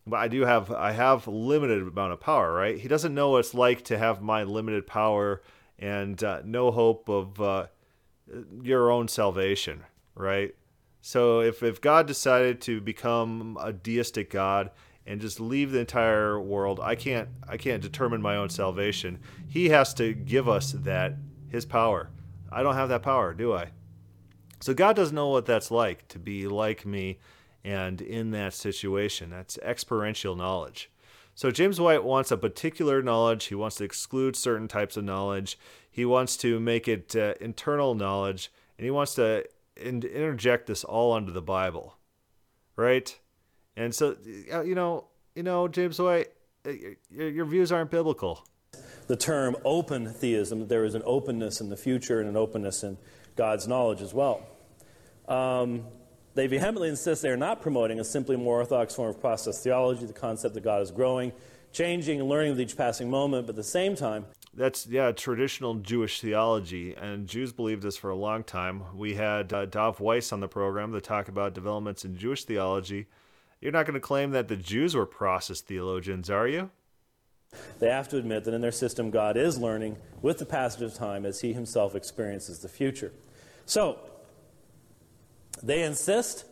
but I do have I have limited amount of power. Right? He doesn't know what it's like to have my limited power and uh, no hope of uh, your own salvation. Right? So if if God decided to become a deistic God and just leave the entire world, I can't I can't determine my own salvation. He has to give us that his power. I don't have that power, do I? So God doesn't know what that's like to be like me and in that situation. That's experiential knowledge. So James White wants a particular knowledge. He wants to exclude certain types of knowledge. He wants to make it uh, internal knowledge, and he wants to in- interject this all under the Bible, right? And so, uh, you know, you know, James White, uh, your, your views aren't biblical. The term open theism, there is an openness in the future and an openness in God's knowledge as well. Um, they vehemently insist they are not promoting a simply more orthodox form of process theology, the concept that God is growing, changing, and learning with each passing moment, but at the same time, that's yeah traditional Jewish theology, and Jews believed this for a long time. We had uh, Dov Weiss on the program to talk about developments in Jewish theology. You're not going to claim that the Jews were process theologians, are you? They have to admit that in their system, God is learning with the passage of time as He Himself experiences the future. So, they insist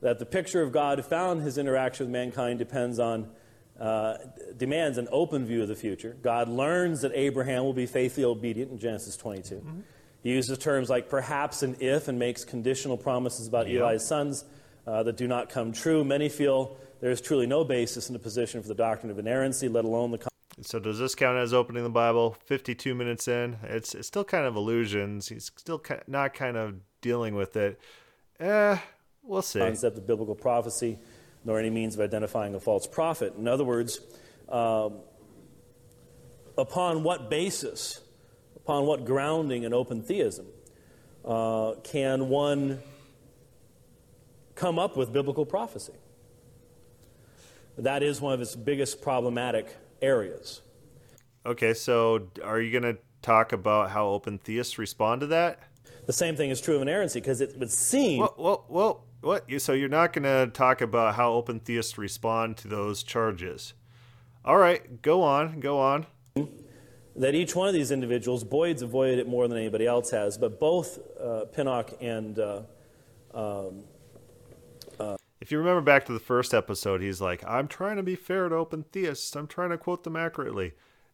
that the picture of God found His interaction with mankind depends on uh, demands an open view of the future. God learns that Abraham will be faithfully obedient in Genesis 22. Mm-hmm. He uses terms like perhaps and if and makes conditional promises about yep. Eli's sons uh, that do not come true. Many feel there is truly no basis in the position for the doctrine of inerrancy, let alone the. So does this count as opening the Bible? Fifty-two minutes in, it's, it's still kind of illusions. He's still not kind of dealing with it. Eh, we'll see. Concept of biblical prophecy nor any means of identifying a false prophet. In other words, um, upon what basis, upon what grounding in open theism, uh, can one come up with biblical prophecy? That is one of its biggest problematic areas. Okay, so are you going to talk about how open theists respond to that? The same thing is true of inerrancy because it would seem. Well, well, well what? So you're not going to talk about how open theists respond to those charges? All right, go on, go on. That each one of these individuals, Boyd's avoided it more than anybody else has, but both uh, Pinnock and. Uh, um, uh, if you remember back to the first episode, he's like, I'm trying to be fair to open theists. I'm trying to quote them accurately.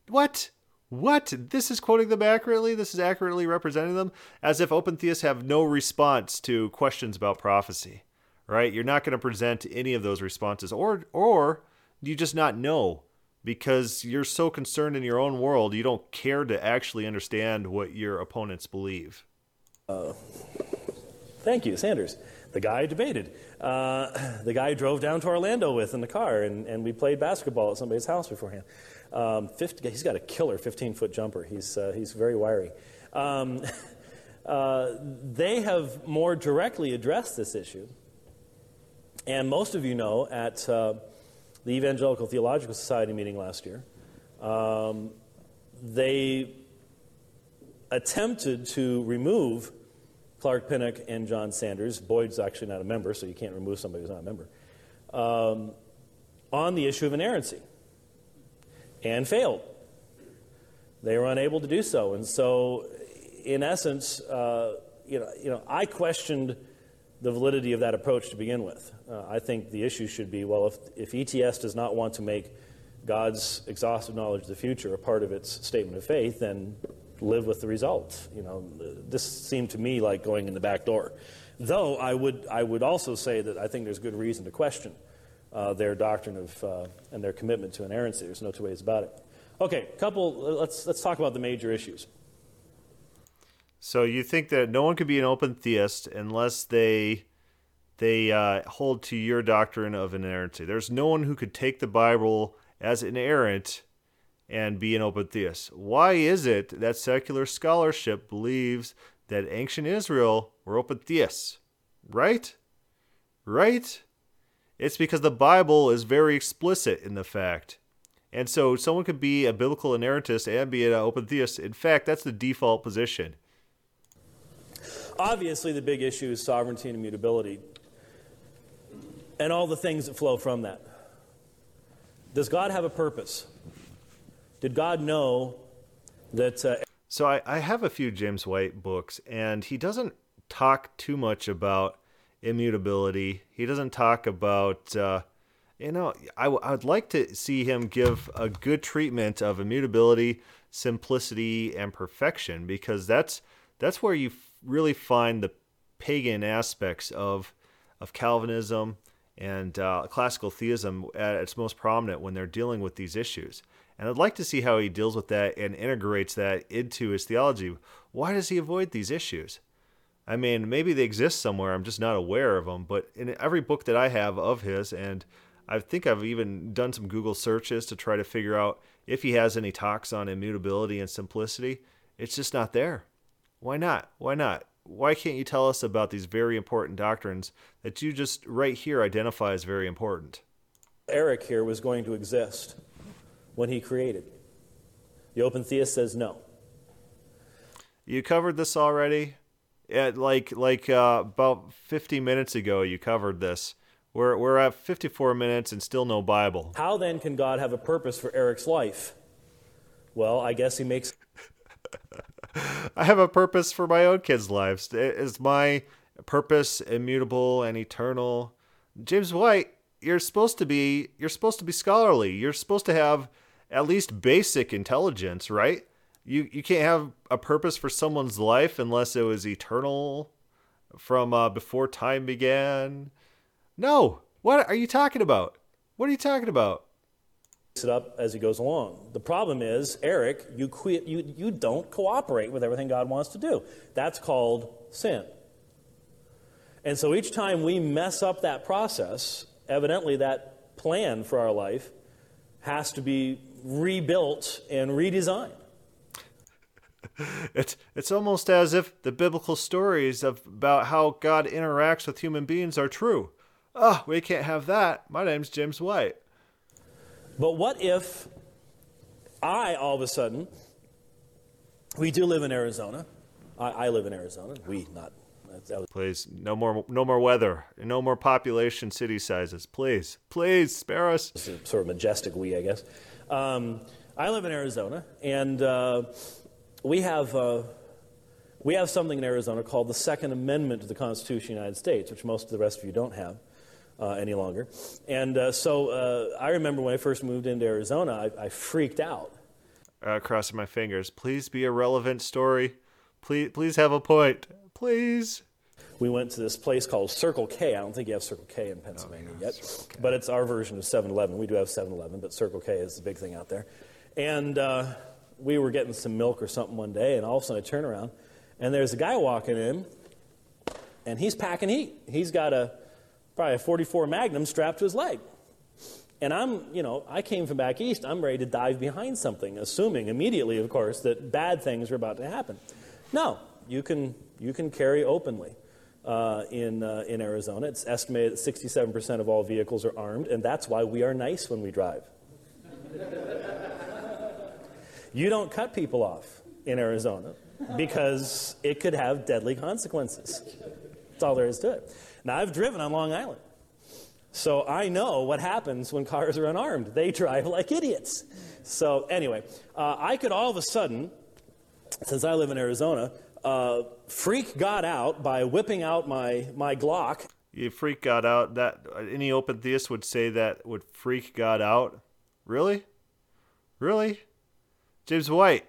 What? What? This is quoting them accurately? This is accurately representing them? As if open theists have no response to questions about prophecy, right? You're not going to present any of those responses. Or, or you just not know because you're so concerned in your own world, you don't care to actually understand what your opponents believe. Uh, thank you, Sanders. The guy I debated. Uh, the guy I drove down to Orlando with in the car, and, and we played basketball at somebody's house beforehand. Um, 50, he's got a killer 15 foot jumper. He's, uh, he's very wiry. Um, uh, they have more directly addressed this issue. And most of you know at uh, the Evangelical Theological Society meeting last year, um, they attempted to remove Clark Pinnock and John Sanders. Boyd's actually not a member, so you can't remove somebody who's not a member. Um, on the issue of inerrancy and failed. They were unable to do so. And so, in essence, uh, you, know, you know, I questioned the validity of that approach to begin with. Uh, I think the issue should be well, if, if ETS does not want to make God's exhaustive knowledge of the future a part of its statement of faith, then live with the results. You know, this seemed to me like going in the back door. Though I would, I would also say that I think there's good reason to question uh, their doctrine of uh, and their commitment to inerrancy. There's no two ways about it. Okay, couple. Let's let's talk about the major issues. So you think that no one could be an open theist unless they they uh, hold to your doctrine of inerrancy. There's no one who could take the Bible as inerrant and be an open theist. Why is it that secular scholarship believes that ancient Israel were open theists? Right? Right? It's because the Bible is very explicit in the fact. And so someone could be a biblical inerrantist and be an open theist. In fact, that's the default position. Obviously, the big issue is sovereignty and immutability. and all the things that flow from that. Does God have a purpose? Did God know that? Uh, so I, I have a few James White books, and he doesn't talk too much about immutability. He doesn't talk about, uh, you know, I, w- I would like to see him give a good treatment of immutability, simplicity, and perfection because that's that's where you really find the pagan aspects of of Calvinism and uh, classical theism at its most prominent when they're dealing with these issues. And I'd like to see how he deals with that and integrates that into his theology. Why does he avoid these issues? I mean, maybe they exist somewhere. I'm just not aware of them. But in every book that I have of his, and I think I've even done some Google searches to try to figure out if he has any talks on immutability and simplicity, it's just not there. Why not? Why not? Why can't you tell us about these very important doctrines that you just right here identify as very important? Eric here was going to exist when he created. The open theist says no. You covered this already. At like like uh, about 50 minutes ago, you covered this. We're we're at 54 minutes and still no Bible. How then can God have a purpose for Eric's life? Well, I guess he makes. I have a purpose for my own kids' lives. Is my purpose immutable and eternal? James White, you're supposed to be you're supposed to be scholarly. You're supposed to have at least basic intelligence, right? You you can't have a purpose for someone's life unless it was eternal from uh, before time began. No. What are you talking about? What are you talking about? it up as he goes along. The problem is, Eric, you, quit, you, you don't cooperate with everything God wants to do. That's called sin. And so each time we mess up that process, evidently that plan for our life has to be rebuilt and redesigned. It's, it's almost as if the biblical stories of, about how God interacts with human beings are true. Oh, we can't have that. My name's James White. But what if I, all of a sudden, we do live in Arizona. I, I live in Arizona. We, not. That was, please, no more, no more weather, no more population, city sizes. Please, please spare us. Sort of majestic we, I guess. Um, I live in Arizona, and uh, we have uh, we have something in Arizona called the Second Amendment to the Constitution of the United States, which most of the rest of you don't have uh, any longer. And uh, so uh, I remember when I first moved into Arizona, I, I freaked out. Uh, crossing my fingers. Please be a relevant story. Please, please have a point. Please. We went to this place called Circle K. I don't think you have Circle K in Pennsylvania oh, yet, but it's our version of 7 Eleven. We do have 7 Eleven, but Circle K is the big thing out there. And uh, we were getting some milk or something one day, and all of a sudden I turn around, and there's a guy walking in, and he's packing heat. He's got a probably a 44 Magnum strapped to his leg. And I'm, you know, I came from back east. I'm ready to dive behind something, assuming immediately, of course, that bad things are about to happen. No, you can, you can carry openly uh, in, uh, in Arizona. It's estimated that 67% of all vehicles are armed, and that's why we are nice when we drive. You don't cut people off in Arizona because it could have deadly consequences. That's all there is to it. Now, I've driven on Long Island. So I know what happens when cars are unarmed. They drive like idiots. So, anyway, uh, I could all of a sudden, since I live in Arizona, uh, freak God out by whipping out my, my Glock. You freak God out? That any open theist would say that would freak God out. Really? Really? James White.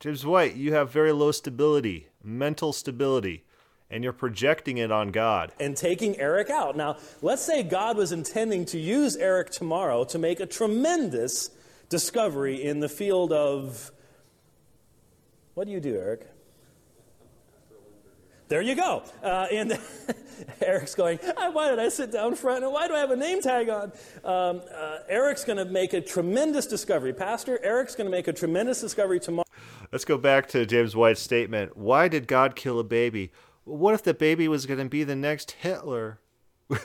James White, you have very low stability, mental stability and you're projecting it on God. And taking Eric out. Now, let's say God was intending to use Eric tomorrow to make a tremendous discovery in the field of. What do you do, Eric? There you go. Uh, and Eric's going, why did I sit down front and why do I have a name tag on? Um, uh, Eric's going to make a tremendous discovery. Pastor, Eric's going to make a tremendous discovery tomorrow. Let's go back to James White's statement. Why did God kill a baby? what if the baby was going to be the next Hitler?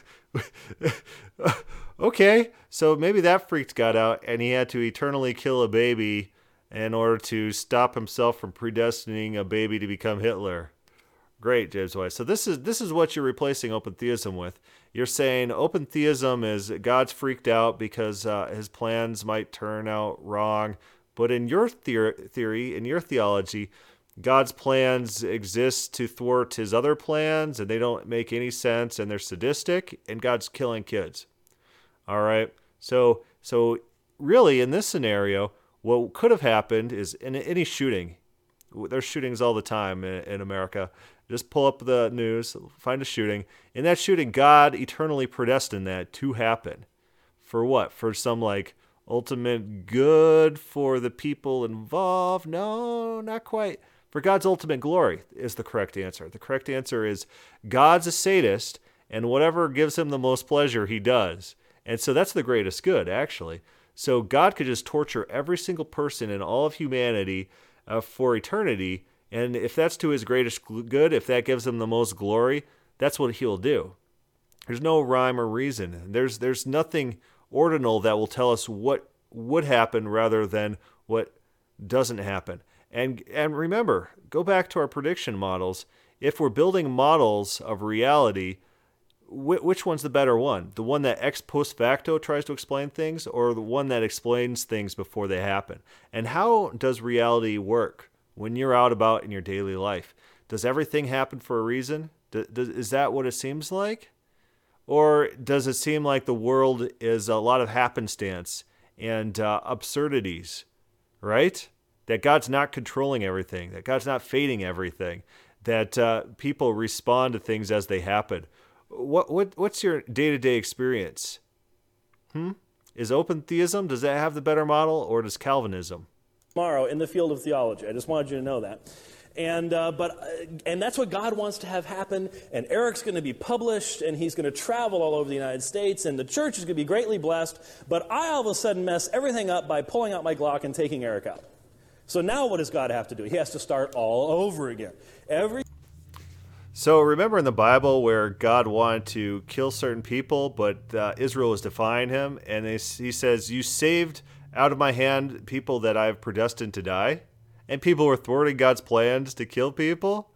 okay, so maybe that freaked God out, and he had to eternally kill a baby in order to stop himself from predestining a baby to become Hitler. Great, James White. So this is this is what you're replacing open theism with. you're saying open theism is God's freaked out because uh, his plans might turn out wrong. But in your theory, in your theology, God's plans exist to thwart his other plans and they don't make any sense and they're sadistic and God's killing kids. All right. So so really in this scenario, what could have happened is in any shooting, there's shootings all the time in, in America. Just pull up the news, find a shooting. In that shooting, God eternally predestined that to happen. For what? For some like ultimate good for the people involved? No, not quite. For God's ultimate glory is the correct answer. The correct answer is God's a sadist, and whatever gives him the most pleasure, he does. And so that's the greatest good, actually. So God could just torture every single person in all of humanity uh, for eternity. And if that's to his greatest good, if that gives him the most glory, that's what he'll do. There's no rhyme or reason. There's there's nothing ordinal that will tell us what would happen rather than what doesn't happen. And and remember, go back to our prediction models. If we're building models of reality, wh- which one's the better one? The one that ex post facto tries to explain things, or the one that explains things before they happen? And how does reality work when you're out about in your daily life? Does everything happen for a reason? D- is that what it seems like? Or does it seem like the world is a lot of happenstance and uh, absurdities, right? That God's not controlling everything, that God's not fating everything, that uh, people respond to things as they happen. What what what's your day to day experience? Hmm? Is open theism does that have the better model, or does Calvinism? Tomorrow in the field of theology, I just wanted you to know that. And, uh, but, uh, and that's what God wants to have happen. And Eric's going to be published, and he's going to travel all over the United States, and the church is going to be greatly blessed. But I all of a sudden mess everything up by pulling out my Glock and taking Eric out. So now what does God have to do? He has to start all over again. Every so remember in the Bible where God wanted to kill certain people, but uh, Israel was defying him, and they, he says, "You saved out of my hand people that I've predestined to die," and people were thwarting God's plans to kill people.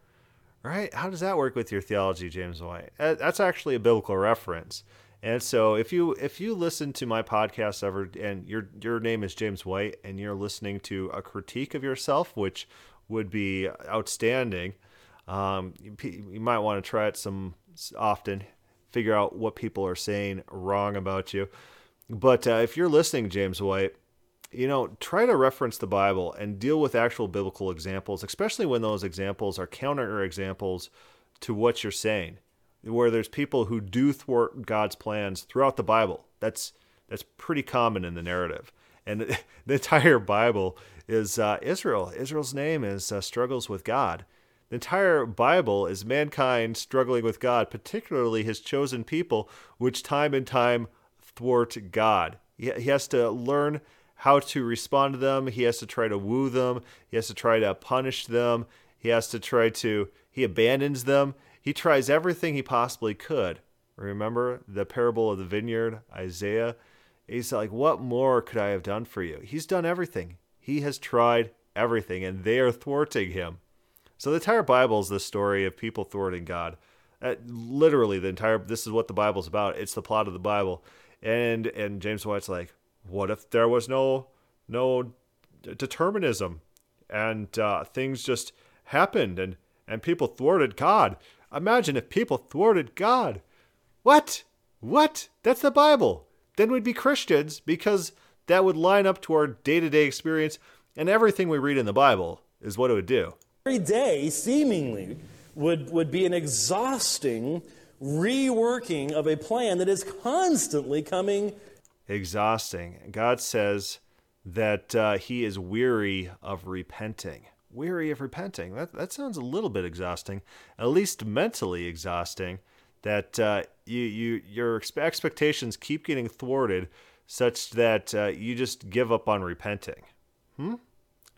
Right? How does that work with your theology, James White? That's actually a biblical reference. And so if you if you listen to my podcast ever and your your name is James White and you're listening to a critique of yourself, which would be outstanding um, you, you, might want to try it some often, figure out what people are saying wrong about you. But uh, if you're listening, James White, you know, try to reference the Bible and deal with actual biblical examples, especially when those examples are counter examples to what you're saying, where there's people who do thwart God's plans throughout the Bible. That's that's pretty common in the narrative, and the entire Bible is uh, Israel. Israel's name is uh, struggles with God, the entire Bible is mankind struggling with God, particularly his chosen people, which time and time thwart God. He has to learn how to respond to them. He has to try to woo them. He has to try to punish them. He has to try to, he abandons them. He tries everything he possibly could. Remember the parable of the vineyard, Isaiah? He's like, What more could I have done for you? He's done everything. He has tried everything, and they are thwarting him. So the entire Bible is the story of people thwarting God. Uh, literally, the entire this is what the Bible's about. It's the plot of the Bible. And and James White's like, what if there was no no determinism, and uh, things just happened, and and people thwarted God. Imagine if people thwarted God. What? What? That's the Bible. Then we'd be Christians because that would line up to our day to day experience, and everything we read in the Bible is what it would do. Every day, seemingly, would, would be an exhausting reworking of a plan that is constantly coming. Exhausting. God says that uh, he is weary of repenting. Weary of repenting. That, that sounds a little bit exhausting, at least mentally exhausting. That uh, you, you your expectations keep getting thwarted, such that uh, you just give up on repenting. Hmm?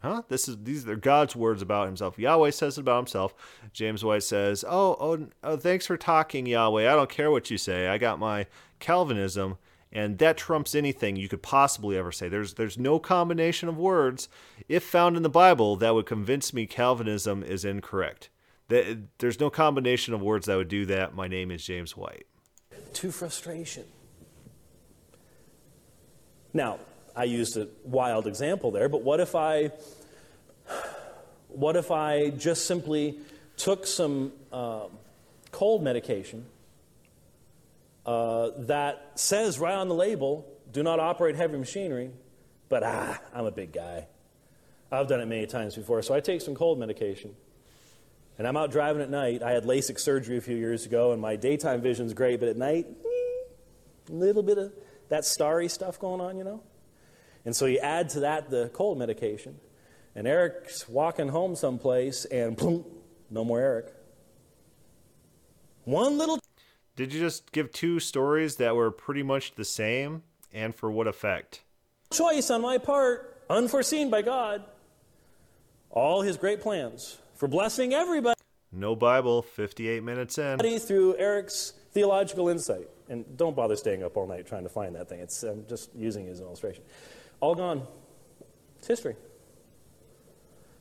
Huh? This is these are God's words about himself. Yahweh says it about himself. James White says, "Oh, oh, oh, thanks for talking, Yahweh. I don't care what you say. I got my Calvinism, and that trumps anything you could possibly ever say. There's there's no combination of words, if found in the Bible, that would convince me Calvinism is incorrect. There's no combination of words that would do that. My name is James White." to frustration. Now, I used a wild example there, but what if I what if I just simply took some um, cold medication uh, that says right on the label, do not operate heavy machinery, but ah, I'm a big guy. I've done it many times before. So I take some cold medication. And I'm out driving at night. I had LASIK surgery a few years ago, and my daytime vision's great, but at night, a little bit of that starry stuff going on, you know? And so you add to that the cold medication. And Eric's walking home someplace, and boom, no more Eric. One little. Did you just give two stories that were pretty much the same, and for what effect? Choice on my part, unforeseen by God. All his great plans for blessing everybody. No Bible, 58 minutes in. Through Eric's theological insight. And don't bother staying up all night trying to find that thing. It's, I'm just using it as an illustration. All gone. It's history.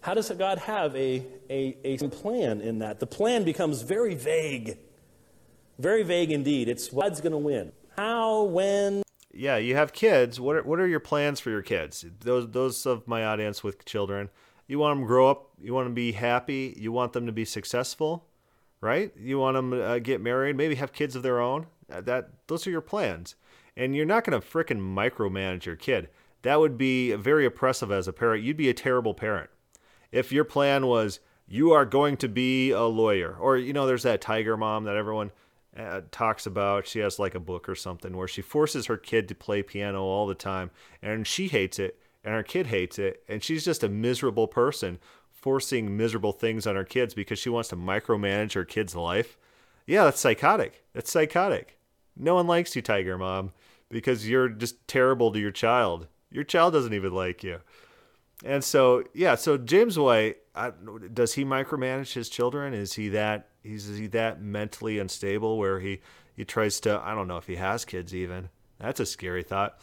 How does God have a, a, a plan in that? The plan becomes very vague. Very vague indeed. It's what's going to win. How, when. Yeah, you have kids. What are, what are your plans for your kids? Those, those of my audience with children. You want them to grow up. You want them to be happy. You want them to be successful, right? You want them to uh, get married, maybe have kids of their own. Uh, that Those are your plans. And you're not going to fricking micromanage your kid. That would be very oppressive as a parent. You'd be a terrible parent if your plan was you are going to be a lawyer, or you know, there's that tiger mom that everyone uh, talks about. She has like a book or something where she forces her kid to play piano all the time, and she hates it, and her kid hates it, and she's just a miserable person forcing miserable things on her kids because she wants to micromanage her kid's life. Yeah, that's psychotic. That's psychotic. No one likes you, Tiger Mom, because you're just terrible to your child. Your child doesn't even like you. And so, yeah, so James White, I, does he micromanage his children? Is he that he's is he that mentally unstable where he he tries to I don't know if he has kids even. That's a scary thought.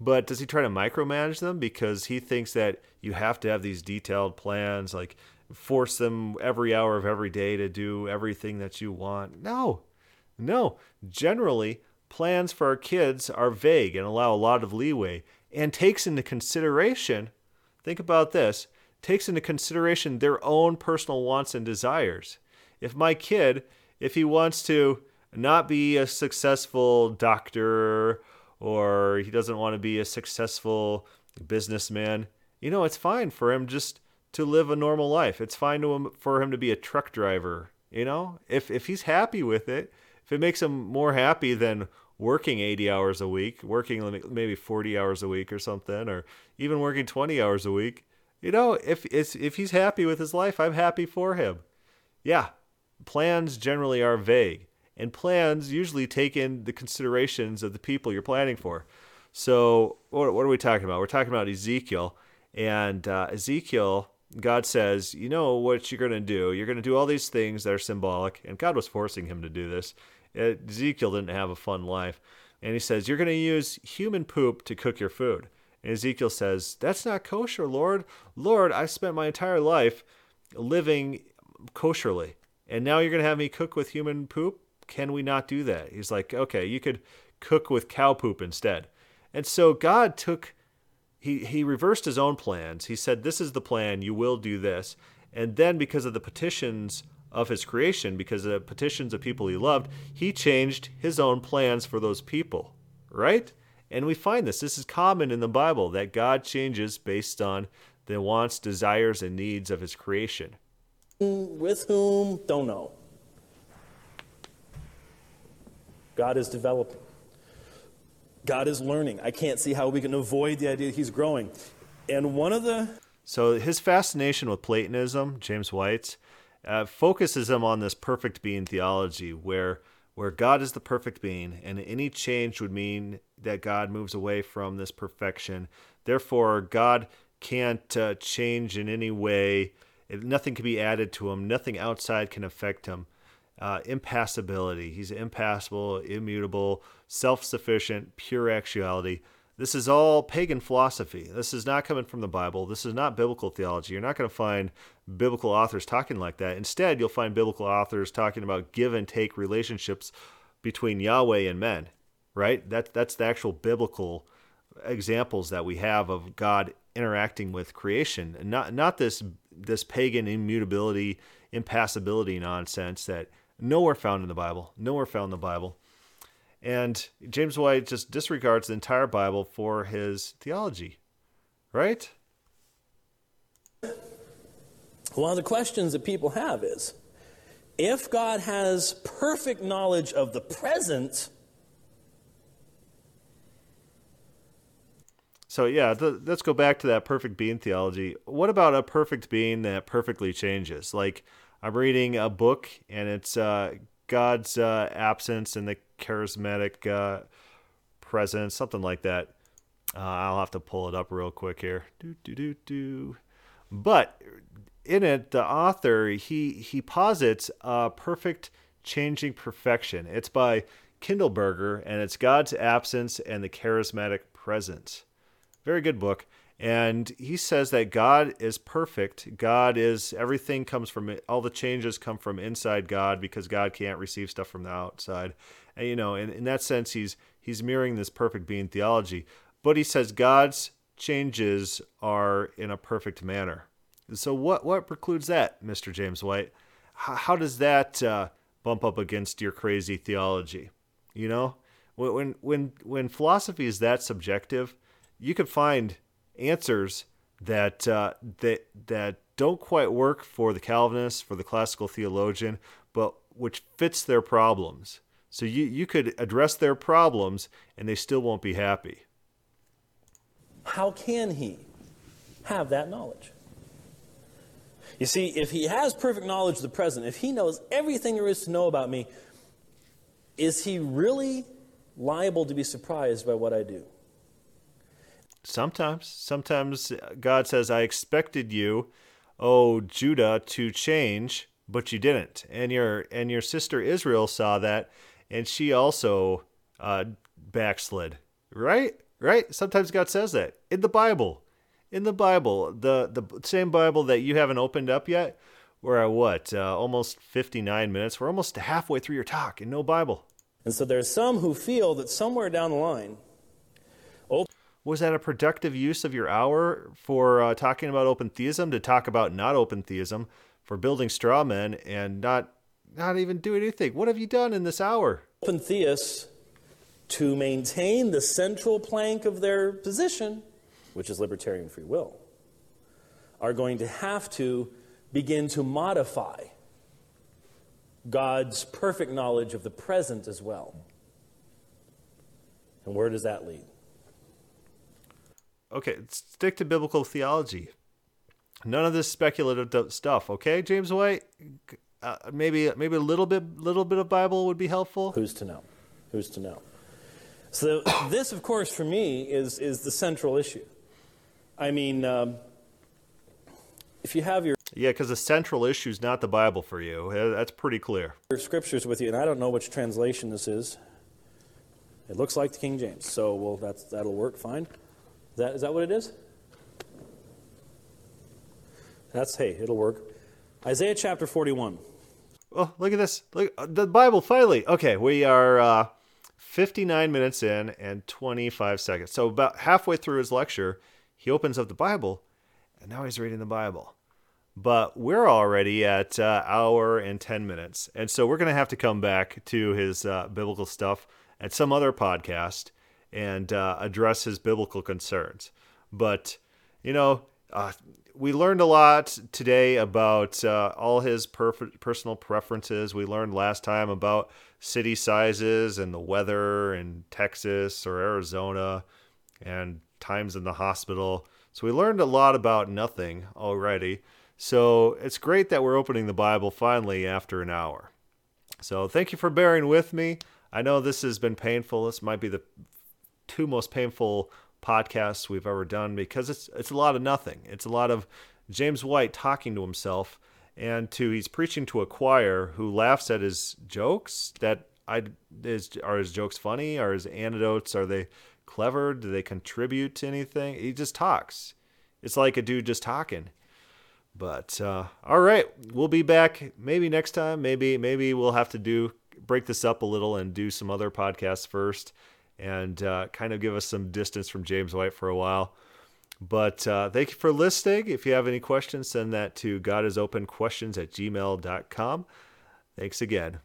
But does he try to micromanage them because he thinks that you have to have these detailed plans like force them every hour of every day to do everything that you want? No. No. Generally, plans for our kids are vague and allow a lot of leeway and takes into consideration think about this, takes into consideration their own personal wants and desires. If my kid, if he wants to not be a successful doctor or he doesn't want to be a successful businessman, you know, it's fine for him just to live a normal life. It's fine to him, for him to be a truck driver, you know? If if he's happy with it, if it makes him more happy than working 80 hours a week, working maybe 40 hours a week or something, or even working 20 hours a week, you know, if if he's happy with his life, I'm happy for him. Yeah, plans generally are vague, and plans usually take in the considerations of the people you're planning for. So, what, what are we talking about? We're talking about Ezekiel, and uh, Ezekiel. God says, you know what you're going to do. You're going to do all these things that are symbolic, and God was forcing him to do this. Ezekiel didn't have a fun life. And he says, You're going to use human poop to cook your food. And Ezekiel says, That's not kosher, Lord. Lord, I spent my entire life living kosherly. And now you're going to have me cook with human poop? Can we not do that? He's like, Okay, you could cook with cow poop instead. And so God took, he, he reversed his own plans. He said, This is the plan. You will do this. And then, because of the petitions of his creation because of the petitions of people he loved, he changed his own plans for those people, right? And we find this. This is common in the Bible that God changes based on the wants, desires, and needs of his creation. With whom? Don't know. God is developing. God is learning. I can't see how we can avoid the idea that he's growing. And one of the. So his fascination with Platonism, James White's, uh, focuses him on this perfect being theology where where God is the perfect being and any change would mean that God moves away from this perfection. Therefore, God can't uh, change in any way. Nothing can be added to him. Nothing outside can affect him. Uh, impassibility. He's impassible, immutable, self sufficient, pure actuality. This is all pagan philosophy. This is not coming from the Bible. This is not biblical theology. You're not going to find biblical authors talking like that. Instead, you'll find biblical authors talking about give and take relationships between Yahweh and men, right? That that's the actual biblical examples that we have of God interacting with creation, not not this this pagan immutability, impassibility nonsense that nowhere found in the Bible, nowhere found in the Bible. And James White just disregards the entire Bible for his theology, right? One of the questions that people have is if God has perfect knowledge of the present, So yeah, let's go back to that perfect being theology. What about a perfect being that perfectly changes? Like I'm reading a book and it's uh, God's uh, absence and the charismatic uh, presence, something like that. Uh, I'll have to pull it up real quick here. Do do do do. But in it, the author he he posits a perfect changing perfection. It's by Kindleberger, and it's God's absence and the charismatic presence. Very good book. And he says that God is perfect. God is everything comes from. All the changes come from inside God because God can't receive stuff from the outside. And you know, in, in that sense, he's he's mirroring this perfect being theology. But he says God's changes are in a perfect manner. So what what precludes that, Mr. James White? How, how does that uh, bump up against your crazy theology? You know, when when when philosophy is that subjective you could find answers that uh, that that don't quite work for the Calvinist, for the classical theologian, but which fits their problems. So you you could address their problems, and they still won't be happy. How can he have that knowledge? You see, if he has perfect knowledge of the present, if he knows everything there is to know about me, is he really liable to be surprised by what I do? Sometimes, sometimes God says, "I expected you, oh Judah, to change, but you didn't." And your and your sister Israel saw that, and she also uh, backslid. Right, right. Sometimes God says that in the Bible, in the Bible, the the same Bible that you haven't opened up yet. We're at what? Uh, almost 59 minutes. We're almost halfway through your talk and no Bible. And so there's some who feel that somewhere down the line, was that a productive use of your hour for uh, talking about open theism to talk about not open theism for building straw men and not not even do anything what have you done in this hour open theists to maintain the central plank of their position which is libertarian free will are going to have to begin to modify God's perfect knowledge of the present as well. And where does that lead? Okay, stick to biblical theology. None of this speculative stuff, okay, James White? Uh, maybe maybe a little bit little bit of Bible would be helpful. Who's to know? Who's to know? So this, of course, for me is is the central issue. I mean, um, if you have your yeah, because the central issue is not the Bible for you. That's pretty clear. Your scriptures with you, and I don't know which translation this is. It looks like the King James, so well, that's that'll work fine that, is that what it is? That's, hey, it'll work. Isaiah chapter 41. Oh, look at this. Look, uh, the Bible, finally. Okay, we are uh, 59 minutes in and 25 seconds. So, about halfway through his lecture, he opens up the Bible, and now he's reading the Bible. But we're already at uh, hour and 10 minutes. And so we're going to have to come back to his uh, biblical stuff at some other podcast and uh, address his biblical concerns. But, you know, uh, we learned a lot today about uh, all his personal preferences. We learned last time about city sizes and the weather in Texas or Arizona and times in the hospital. So we learned a lot about nothing already. So it's great that we're opening the Bible finally after an hour. So thank you for bearing with me. I know this has been painful. This might be the two most painful podcasts we've ever done because it's it's a lot of nothing. It's a lot of James White talking to himself and to he's preaching to a choir who laughs at his jokes that I is are his jokes funny? Are his anecdotes are they clever? Do they contribute to anything? He just talks. It's like a dude just talking. But uh, all right we'll be back maybe next time. Maybe maybe we'll have to do break this up a little and do some other podcasts first and uh, kind of give us some distance from James White for a while. But uh, thank you for listening. If you have any questions, send that to godisopenquestions at gmail.com. Thanks again.